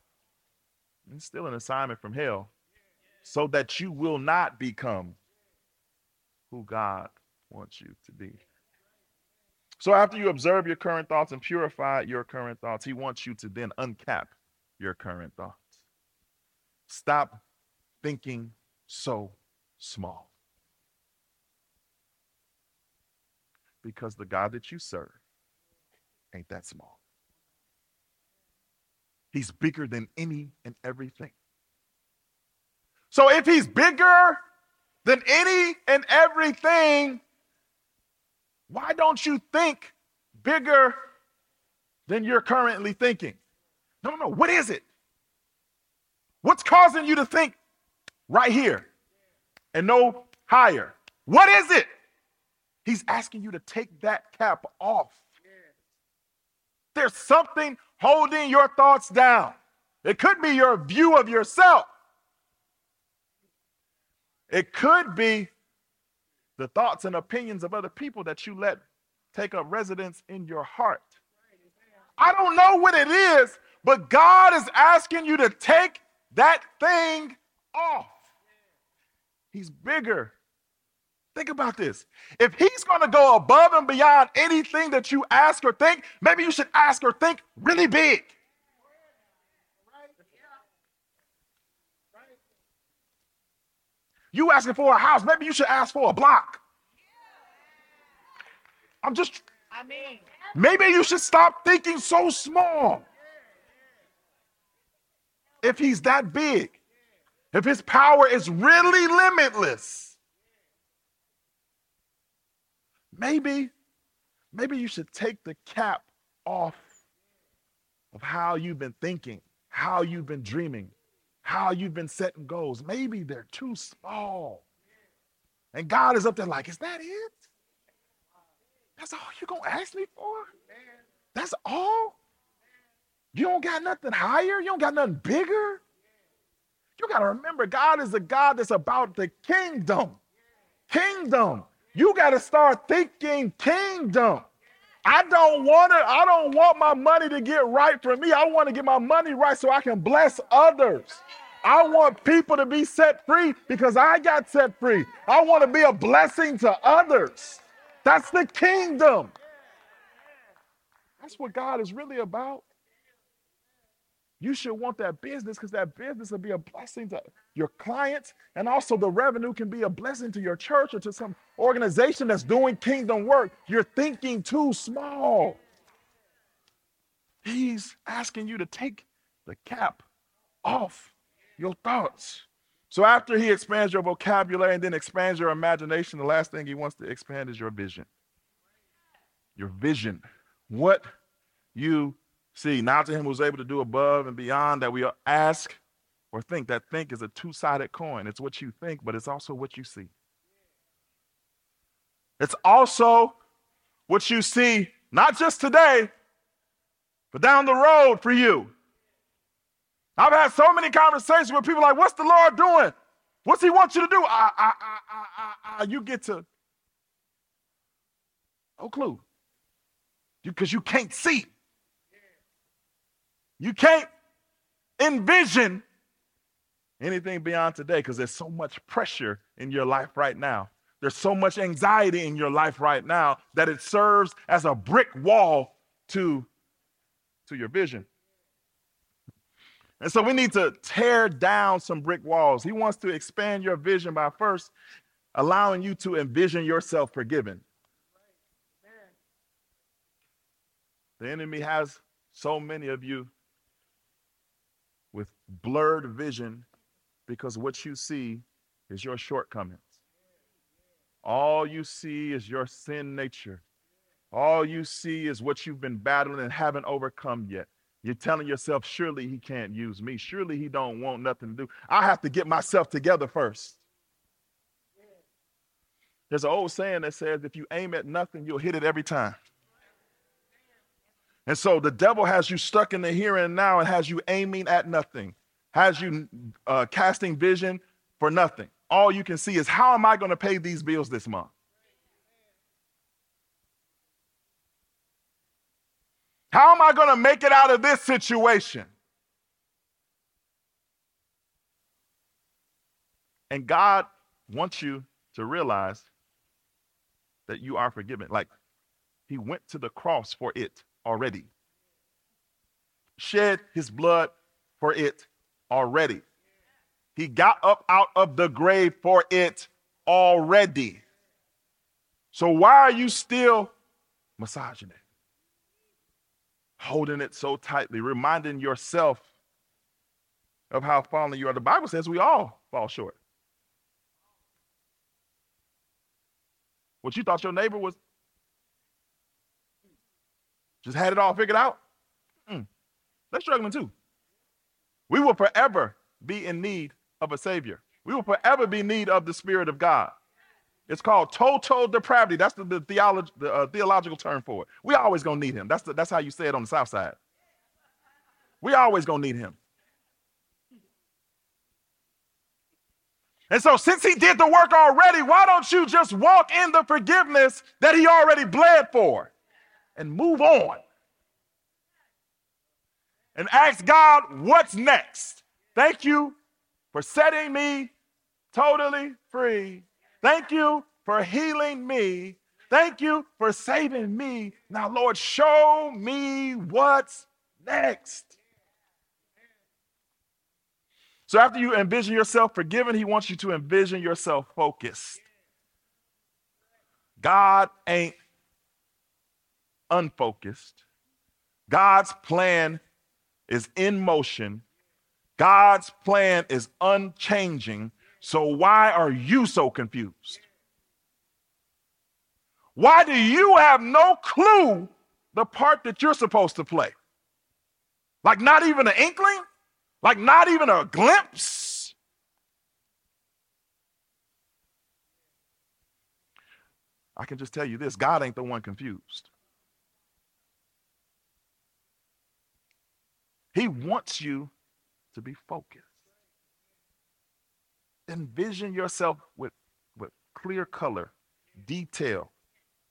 it's still an assignment from hell so that you will not become who God wants you to be. So after you observe your current thoughts and purify your current thoughts, he wants you to then uncap your current thoughts. Stop thinking so small. Because the God that you serve ain't that small. He's bigger than any and everything. So if he's bigger than any and everything, why don't you think bigger than you're currently thinking? No, no, what is it? What's causing you to think right here and no higher? What is it? He's asking you to take that cap off. There's something holding your thoughts down. It could be your view of yourself. It could be the thoughts and opinions of other people that you let take up residence in your heart. I don't know what it is, but God is asking you to take that thing off. He's bigger. Think about this. If he's going to go above and beyond anything that you ask or think, maybe you should ask or think really big. You asking for a house, maybe you should ask for a block. I'm just, I mean, maybe you should stop thinking so small. If he's that big, if his power is really limitless, maybe, maybe you should take the cap off of how you've been thinking, how you've been dreaming, how you've been setting goals. Maybe they're too small. And God is up there like, is that it? That's all you're going to ask me for? That's all? You don't got nothing higher? You don't got nothing bigger? You got to remember, God is a God that's about the kingdom. Kingdom. You got to start thinking kingdom. I don't want it. I don't want my money to get right for me. I want to get my money right so I can bless others. I want people to be set free because I got set free. I want to be a blessing to others. That's the kingdom. That's what God is really about. You should want that business because that business will be a blessing to your clients, and also the revenue can be a blessing to your church or to some organization that's doing kingdom work. You're thinking too small. He's asking you to take the cap off your thoughts. So after he expands your vocabulary and then expands your imagination, the last thing he wants to expand is your vision. Your vision. What you see. Now to him who's able to do above and beyond that we ask or think. That think is a two-sided coin. It's what you think, but it's also what you see. It's also what you see, not just today, but down the road for you. I've had so many conversations with people like, what's the Lord doing? What's he want you to do? I, I, I, you get to no clue. Because you can't see. You can't envision anything beyond today because there's so much pressure in your life right now. There's so much anxiety in your life right now that it serves as a brick wall to, to your vision. And so we need to tear down some brick walls. He wants to expand your vision by first allowing you to envision yourself forgiven. The enemy has so many of you with blurred vision because what you see is your shortcomings. All you see is your sin nature. All you see is what you've been battling and haven't overcome yet. You're telling yourself, surely he can't use me. Surely he don't want nothing to do. I have to get myself together first. There's an old saying that says, if you aim at nothing, you'll hit it every time. And so the devil has you stuck in the here and now and has you aiming at nothing, has you uh, casting vision for nothing. All you can see is, how am I going to pay these bills this month? How am I going to make it out of this situation? And God wants you to realize that you are forgiven. Like he went to the cross for it already, shed his blood for it already. He got up out of the grave for it already. So why are you still massaging it? holding it so tightly, reminding yourself of how fallen you are. The Bible says we all fall short. What you thought your neighbor was just had it all figured out? Mm. They're struggling too. We will forever be in need of a Savior. We will forever be in need of the Spirit of God. It's called total depravity. That's the, the, theology, the uh, theological term for it. We always gonna need him. That's the, that's how you say it on the south side. We always gonna need him. And so, since he did the work already, why don't you just walk in the forgiveness that he already bled for and move on? And ask God, what's next? Thank you for setting me totally free. Thank you for healing me. Thank you for saving me. Now, Lord, show me what's next. So, after you envision yourself forgiven, He wants you to envision yourself focused. God ain't unfocused. God's plan is in motion. God's plan is unchanging. So why are you so confused? Why do you have no clue the part that you're supposed to play? Like, not even an inkling? Like, not even a glimpse? I can just tell you this God ain't the one confused. He wants you to be focused. Envision yourself with, with clear color, detail,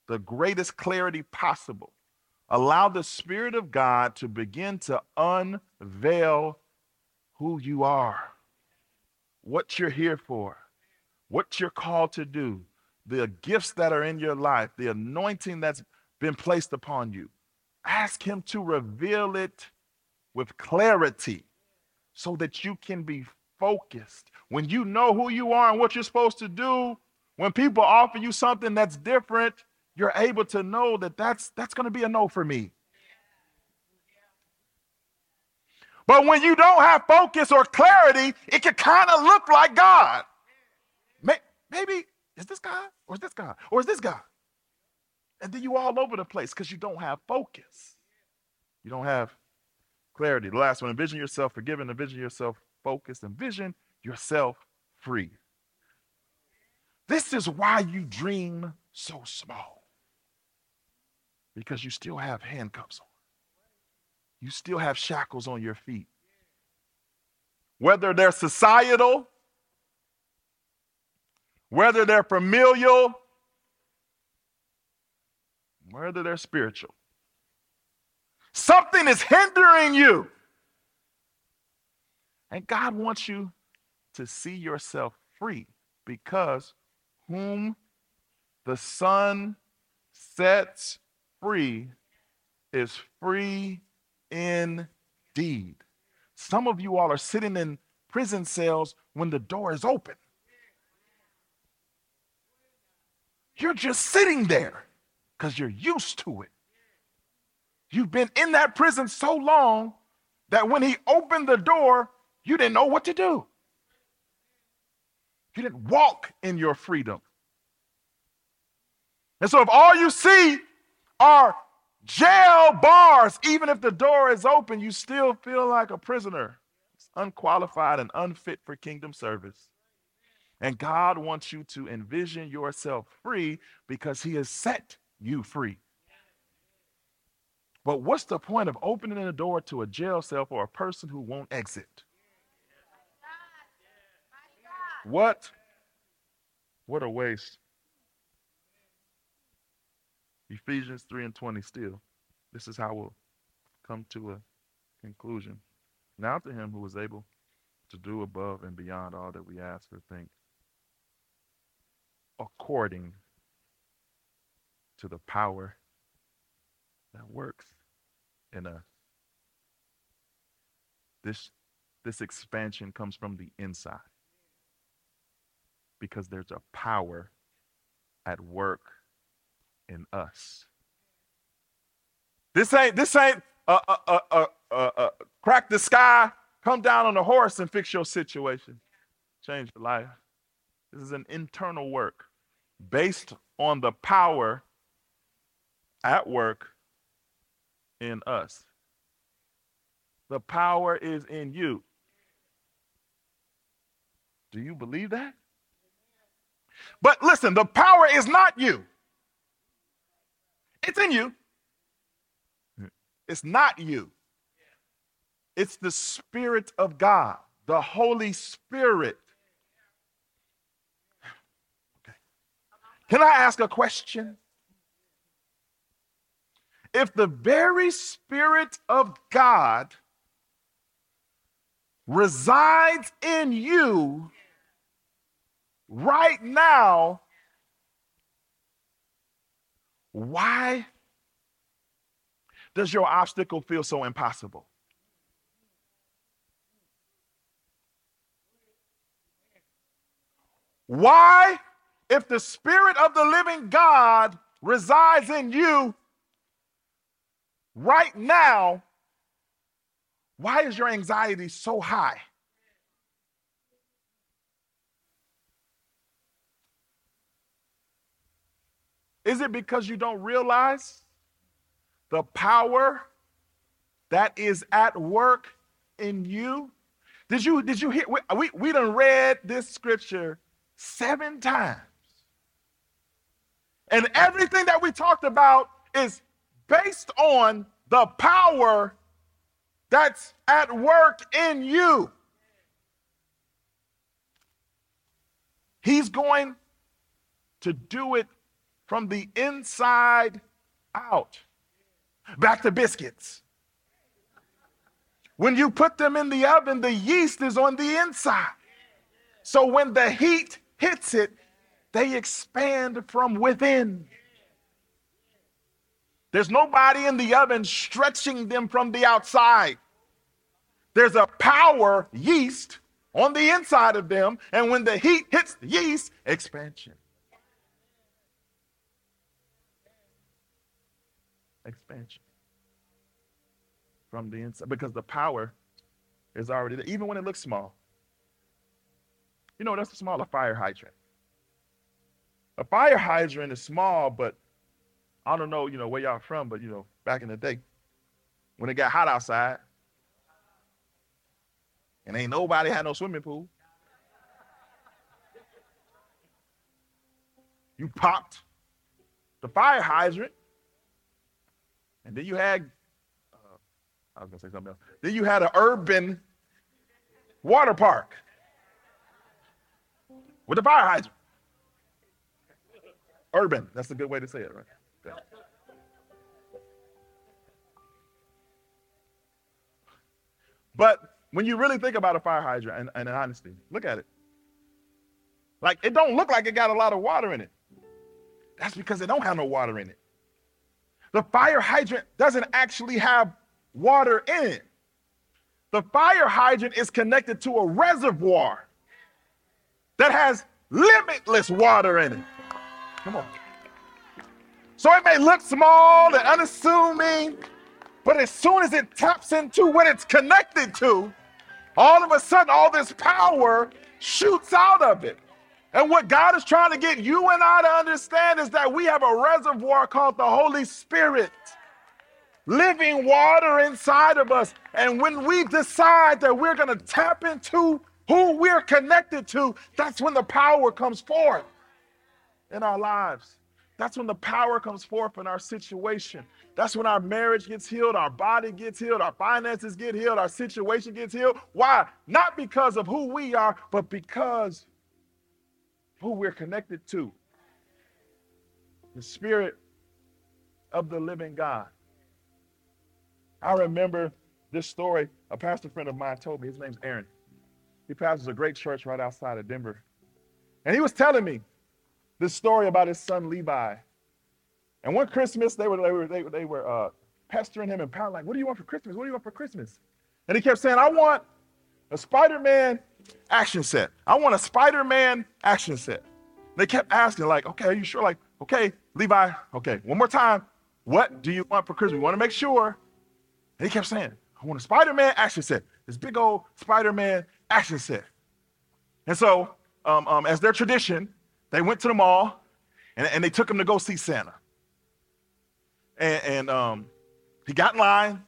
the greatest clarity possible. Allow the Spirit of God to begin to unveil who you are, what you're here for, what you're called to do, the gifts that are in your life, the anointing that's been placed upon you. Ask Him to reveal it with clarity so that you can be focused. When you know who you are and what you're supposed to do, when people offer you something that's different, you're able to know that that's that's going to be a no for me. But when you don't have focus or clarity, it can kind of look like God. Maybe is this God or is this God or is this God? And then you all over the place because you don't have focus. You don't have clarity. The last one, envision yourself forgiven, envision yourself focused, envision yourself free. This is why you dream so small. Because you still have handcuffs on. You still have shackles on your feet. Whether they're societal, whether they're familial, whether they're spiritual. Something is hindering you. And God wants you to see yourself free because whom the Son sets free is free indeed. Some of you all are sitting in prison cells when the door is open. You're just sitting there because you're used to it. You've been in that prison so long that when he opened the door, you didn't know what to do. You didn't walk in your freedom. And so if all you see are jail bars, even if the door is open, you still feel like a prisoner. It's unqualified and unfit for kingdom service. And God wants you to envision yourself free because he has set you free. But what's the point of opening a door to a jail cell for a person who won't exit? What? What a waste. Ephesians 3 and 20 still. This is how we'll come to a conclusion. Now to him who is able to do above and beyond all that we ask or think, according to the power that works in us. This, this expansion comes from the inside because there's a power at work in us. This ain't this ain't uh, uh, uh, uh, crack the sky, come down on a horse and fix your situation. Change your life. This is an internal work based on the power at work in us. The power is in you. Do you believe that? But listen, the power is not you. It's in you. It's not you. It's the Spirit of God, the Holy Spirit. Okay. Can I ask a question? If the very Spirit of God resides in you right now, why does your obstacle feel so impossible? Why, if the Spirit of the living God resides in you right now, why is your anxiety so high? Is it because you don't realize the power that is at work in you? Did you did you hear we we done read this scripture seven times. And everything that we talked about is based on the power that's at work in you. He's going to do it from the inside out. Back to biscuits. When you put them in the oven, the yeast is on the inside. So when the heat hits it, they expand from within. There's nobody in the oven stretching them from the outside. There's a power yeast on the inside of them, and when the heat hits the yeast, expansion. expansion from the inside because the power is already there, even when it looks small. You know, that's a smaller fire hydrant. A fire hydrant is small, but I don't know, you know, where y'all from, but you know, back in the day, when it got hot outside, and ain't nobody had no swimming pool. You popped the fire hydrant and then you had, uh, I was to say something else. Then you had an urban water park with a fire hydrant. Urban, that's a good way to say it, right? But when you really think about a fire hydrant, and, and honesty, look at it. Like it don't look like it got a lot of water in it. That's because it don't have no water in it. The fire hydrant doesn't actually have water in it. The fire hydrant is connected to a reservoir that has limitless water in it. Come on. So it may look small and unassuming, but as soon as it taps into what it's connected to, all of a sudden, all this power shoots out of it. And what God is trying to get you and I to understand is that we have a reservoir called the Holy Spirit, living water inside of us. And when we decide that we're going to tap into who we're connected to, that's when the power comes forth in our lives. That's when the power comes forth in our situation. That's when our marriage gets healed, our body gets healed, our finances get healed, our situation gets healed. Why? Not because of who we are, but because who we're connected to the Spirit of the living God. I remember this story. A pastor friend of mine told me, his name's Aaron. He pastors a great church right outside of Denver. And he was telling me this story about his son Levi. And one Christmas, they were, they were, they, they were uh, pestering him and pounding, like, What do you want for Christmas? What do you want for Christmas? And he kept saying, I want a Spider Man action set. I want a Spider Man action set. They kept asking, like, okay, are you sure? Like, okay, Levi, okay, one more time. What do you want for Christmas? We want to make sure And he kept saying, I want a Spider Man action set. This big old Spider Man action set. And so, um, um, as their tradition, they went to the mall and, and they took him to go see Santa. And, and um, he got in line,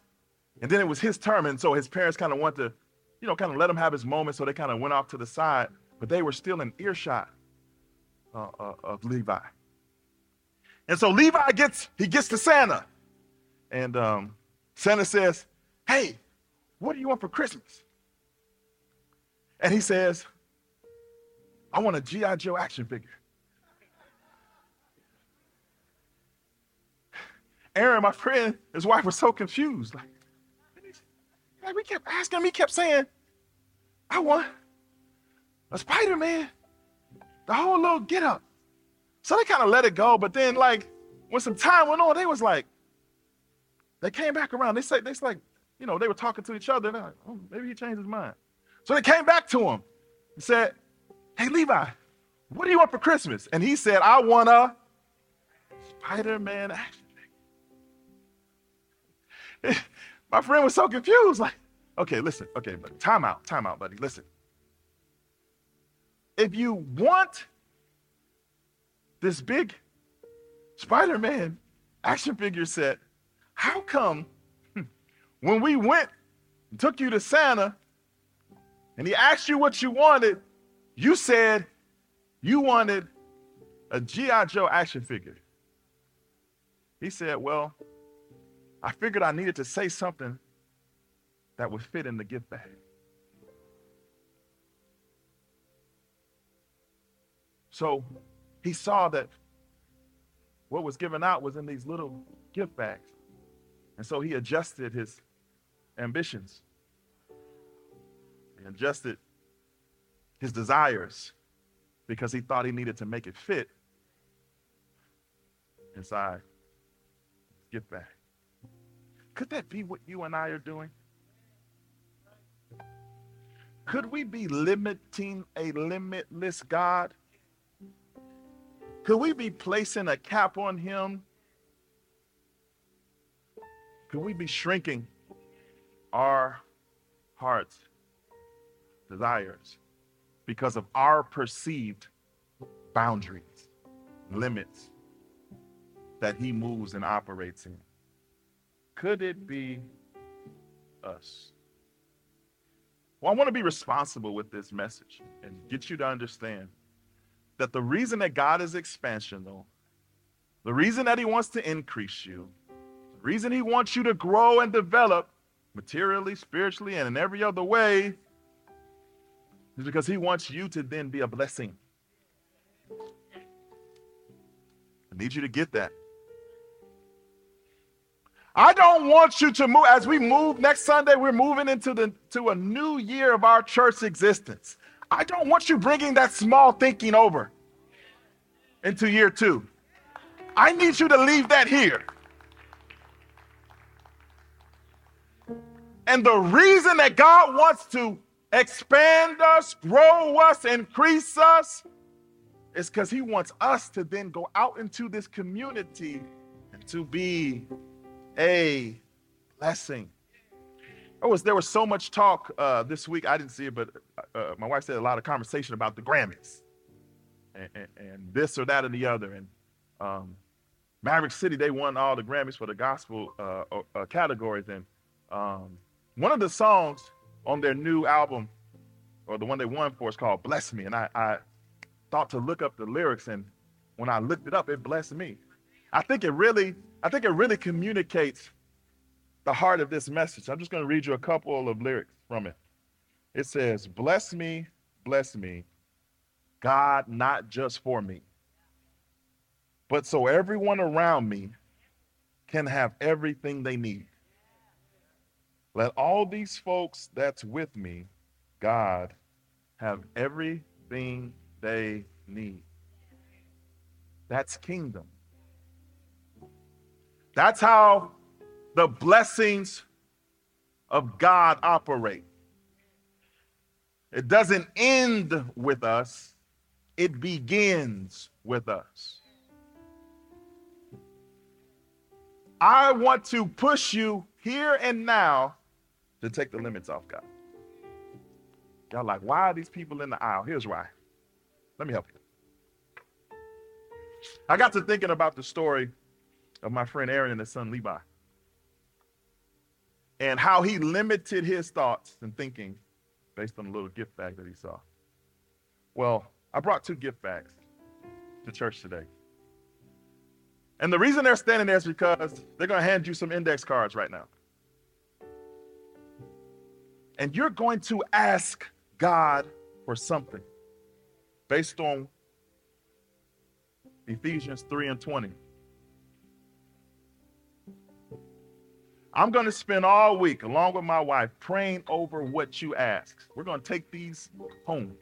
and then it was his turn. And so his parents kind of wanted to, you know, kind of let him have his moment. So they kind of went off to the side, but they were still in earshot uh, uh, of Levi. And so Levi gets, he gets to Santa. And um, Santa says, Hey, what do you want for Christmas? And he says, I want a G.I. Joe action figure. Aaron, my friend, his wife was so confused. Like, like we kept asking him, he kept saying, I want a Spider-Man. The whole little get up. So they kind of let it go, but then like when some time went on, they was like, they came back around. They said, they said, like, you know, they were talking to each other. Like, oh, maybe he changed his mind. So they came back to him and said, Hey Levi, what do you want for Christmas? And he said, I want a Spider-Man action (laughs) My friend was so confused. Like, okay, listen, okay, but time out, time out, buddy. Listen. If you want this big Spider Man action figure set, how come hmm, when we went and took you to Santa and he asked you what you wanted, you said you wanted a G.I. Joe action figure? He said, Well, I figured I needed to say something that would fit in the gift bag. So he saw that what was given out was in these little gift bags. And so he adjusted his ambitions. He adjusted his desires because he thought he needed to make it fit inside his gift bag. Could that be what you and I are doing? Could we be limiting a limitless God? Could we be placing a cap on him? Could we be shrinking our hearts, desires, because of our perceived boundaries, limits that he moves and operates in? Could it be us? Well, I want to be responsible with this message and get you to understand that the reason that God is expansional, the reason that He wants to increase you, the reason He wants you to grow and develop materially, spiritually, and in every other way is because He wants you to then be a blessing. I need you to get that. I don't want you to move as we move next Sunday. We're moving into the to a new year of our church existence. I don't want you bringing that small thinking over into year two. I need you to leave that here. And the reason that God wants to expand us, grow us, increase us is because He wants us to then go out into this community and to be a blessing. There was, there was so much talk uh, this week. I didn't see it, but uh, my wife said a lot of conversation about the Grammys and, and, and this or that and the other. And um, Maverick City, they won all the Grammys for the gospel uh, uh categories. And um, one of the songs on their new album, or the one they won for, is called Bless Me. And I, I thought to look up the lyrics. And when I looked it up, it blessed me. I think it really I think it really communicates the heart of this message. I'm just going to read you a couple of lyrics from it. It says, Bless me, bless me, God, not just for me, but so everyone around me can have everything they need. Let all these folks that's with me, God, have everything they need. That's kingdom. That's how the blessings of God operate. It doesn't end with us, it begins with us. I want to push you here and now to take the limits off God. Y'all like, why are these people in the aisle? Here's why. Let me help you. I got to thinking about the story of my friend Aaron and his son Levi and how he limited his thoughts and thinking based on a little gift bag that he saw. Well, I brought two gift bags to church today. And the reason they're standing there is because they're going to hand you some index cards right now. And you're going to ask God for something based on Ephesians 3 and 20. I'm going to spend all week, along with my wife, praying over what you ask. We're going to take these home.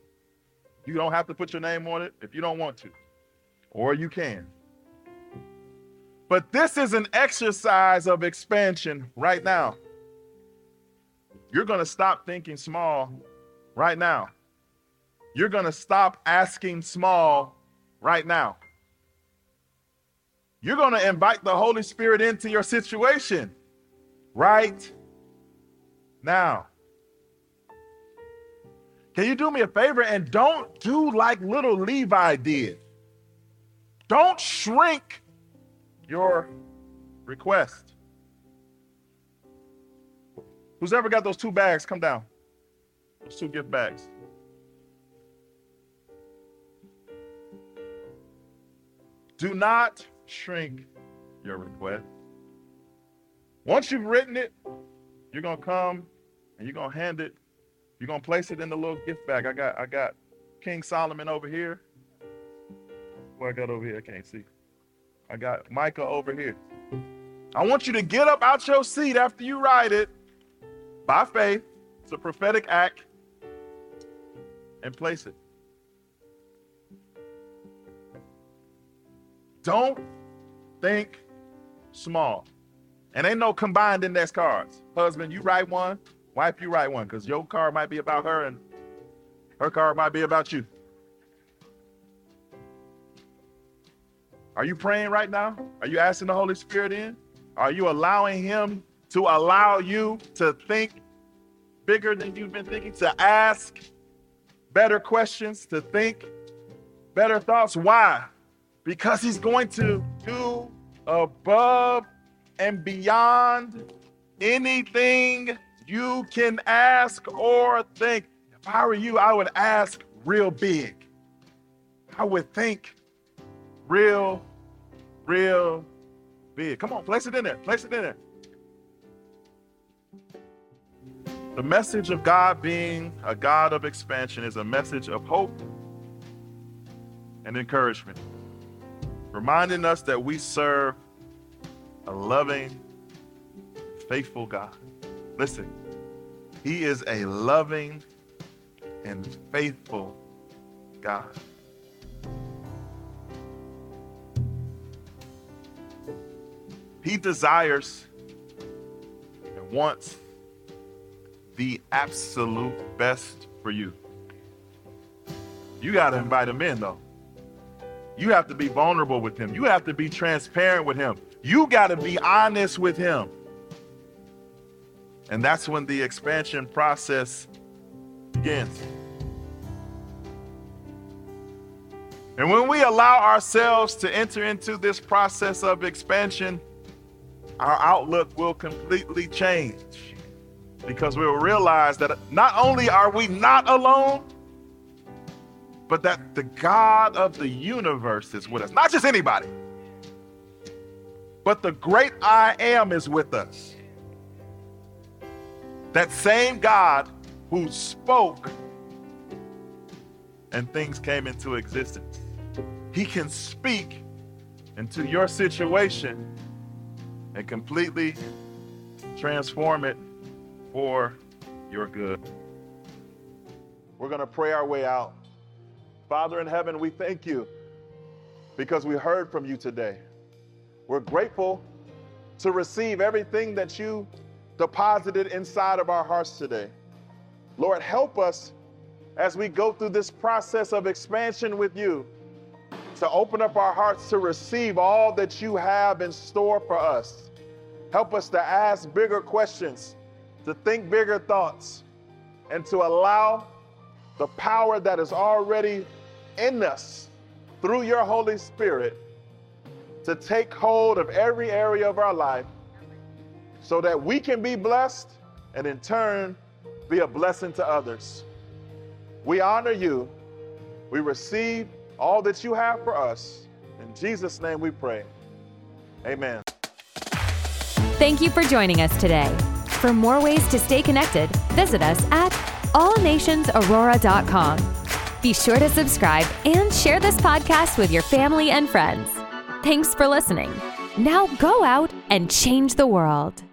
You don't have to put your name on it if you don't want to, or you can. But this is an exercise of expansion right now. You're going to stop thinking small right now. You're going to stop asking small right now. You're going to invite the Holy Spirit into your situation right now. Can you do me a favor and don't do like little Levi did? Don't shrink your request. Who's ever got those two bags? Come down. Those two gift bags. Do not shrink your request. Once you've written it, you're gonna come and you're gonna hand it. You're gonna place it in the little gift bag. I got I got King Solomon over here. What I got over here, I can't see. I got Micah over here. I want you to get up out your seat after you write it by faith. It's a prophetic act. And place it. Don't think small. And ain't no combined index cards. Husband, you write one. Wife, you write one. Because your card might be about her and her card might be about you. Are you praying right now? Are you asking the Holy Spirit in? Are you allowing Him to allow you to think bigger than you've been thinking, to ask better questions, to think better thoughts? Why? Because He's going to do above and beyond anything you can ask or think. If I were you, I would ask real big. I would think real real big. Come on, place it in there. Place it in there. The message of God being a God of expansion is a message of hope and encouragement, reminding us that we serve a loving, faithful God. Listen, He is a loving and faithful God. He desires and wants the absolute best for you. You got to invite him in, though. You have to be vulnerable with him. You have to be transparent with him. You got to be honest with him. And that's when the expansion process begins. And when we allow ourselves to enter into this process of expansion, our outlook will completely change because we will realize that not only are we not alone, but that the God of the universe is with us. Not just anybody, but the great I am is with us. That same God who spoke and things came into existence. He can speak into your situation and completely transform it for your good. We're going to pray our way out. Father in heaven, we thank you because we heard from you today. We're grateful to receive everything that you deposited inside of our hearts today. Lord, help us as we go through this process of expansion with you to open up our hearts to receive all that you have in store for us. Help us to ask bigger questions, to think bigger thoughts, and to allow the power that is already in us through your Holy Spirit to take hold of every area of our life so that we can be blessed and in turn be a blessing to others. We honor you. We receive all that you have for us. In Jesus' name we pray. Amen. Thank you for joining us today. For more ways to stay connected, visit us at allnationsaurora.com. Be sure to subscribe and share this podcast with your family and friends. Thanks for listening. Now go out and change the world.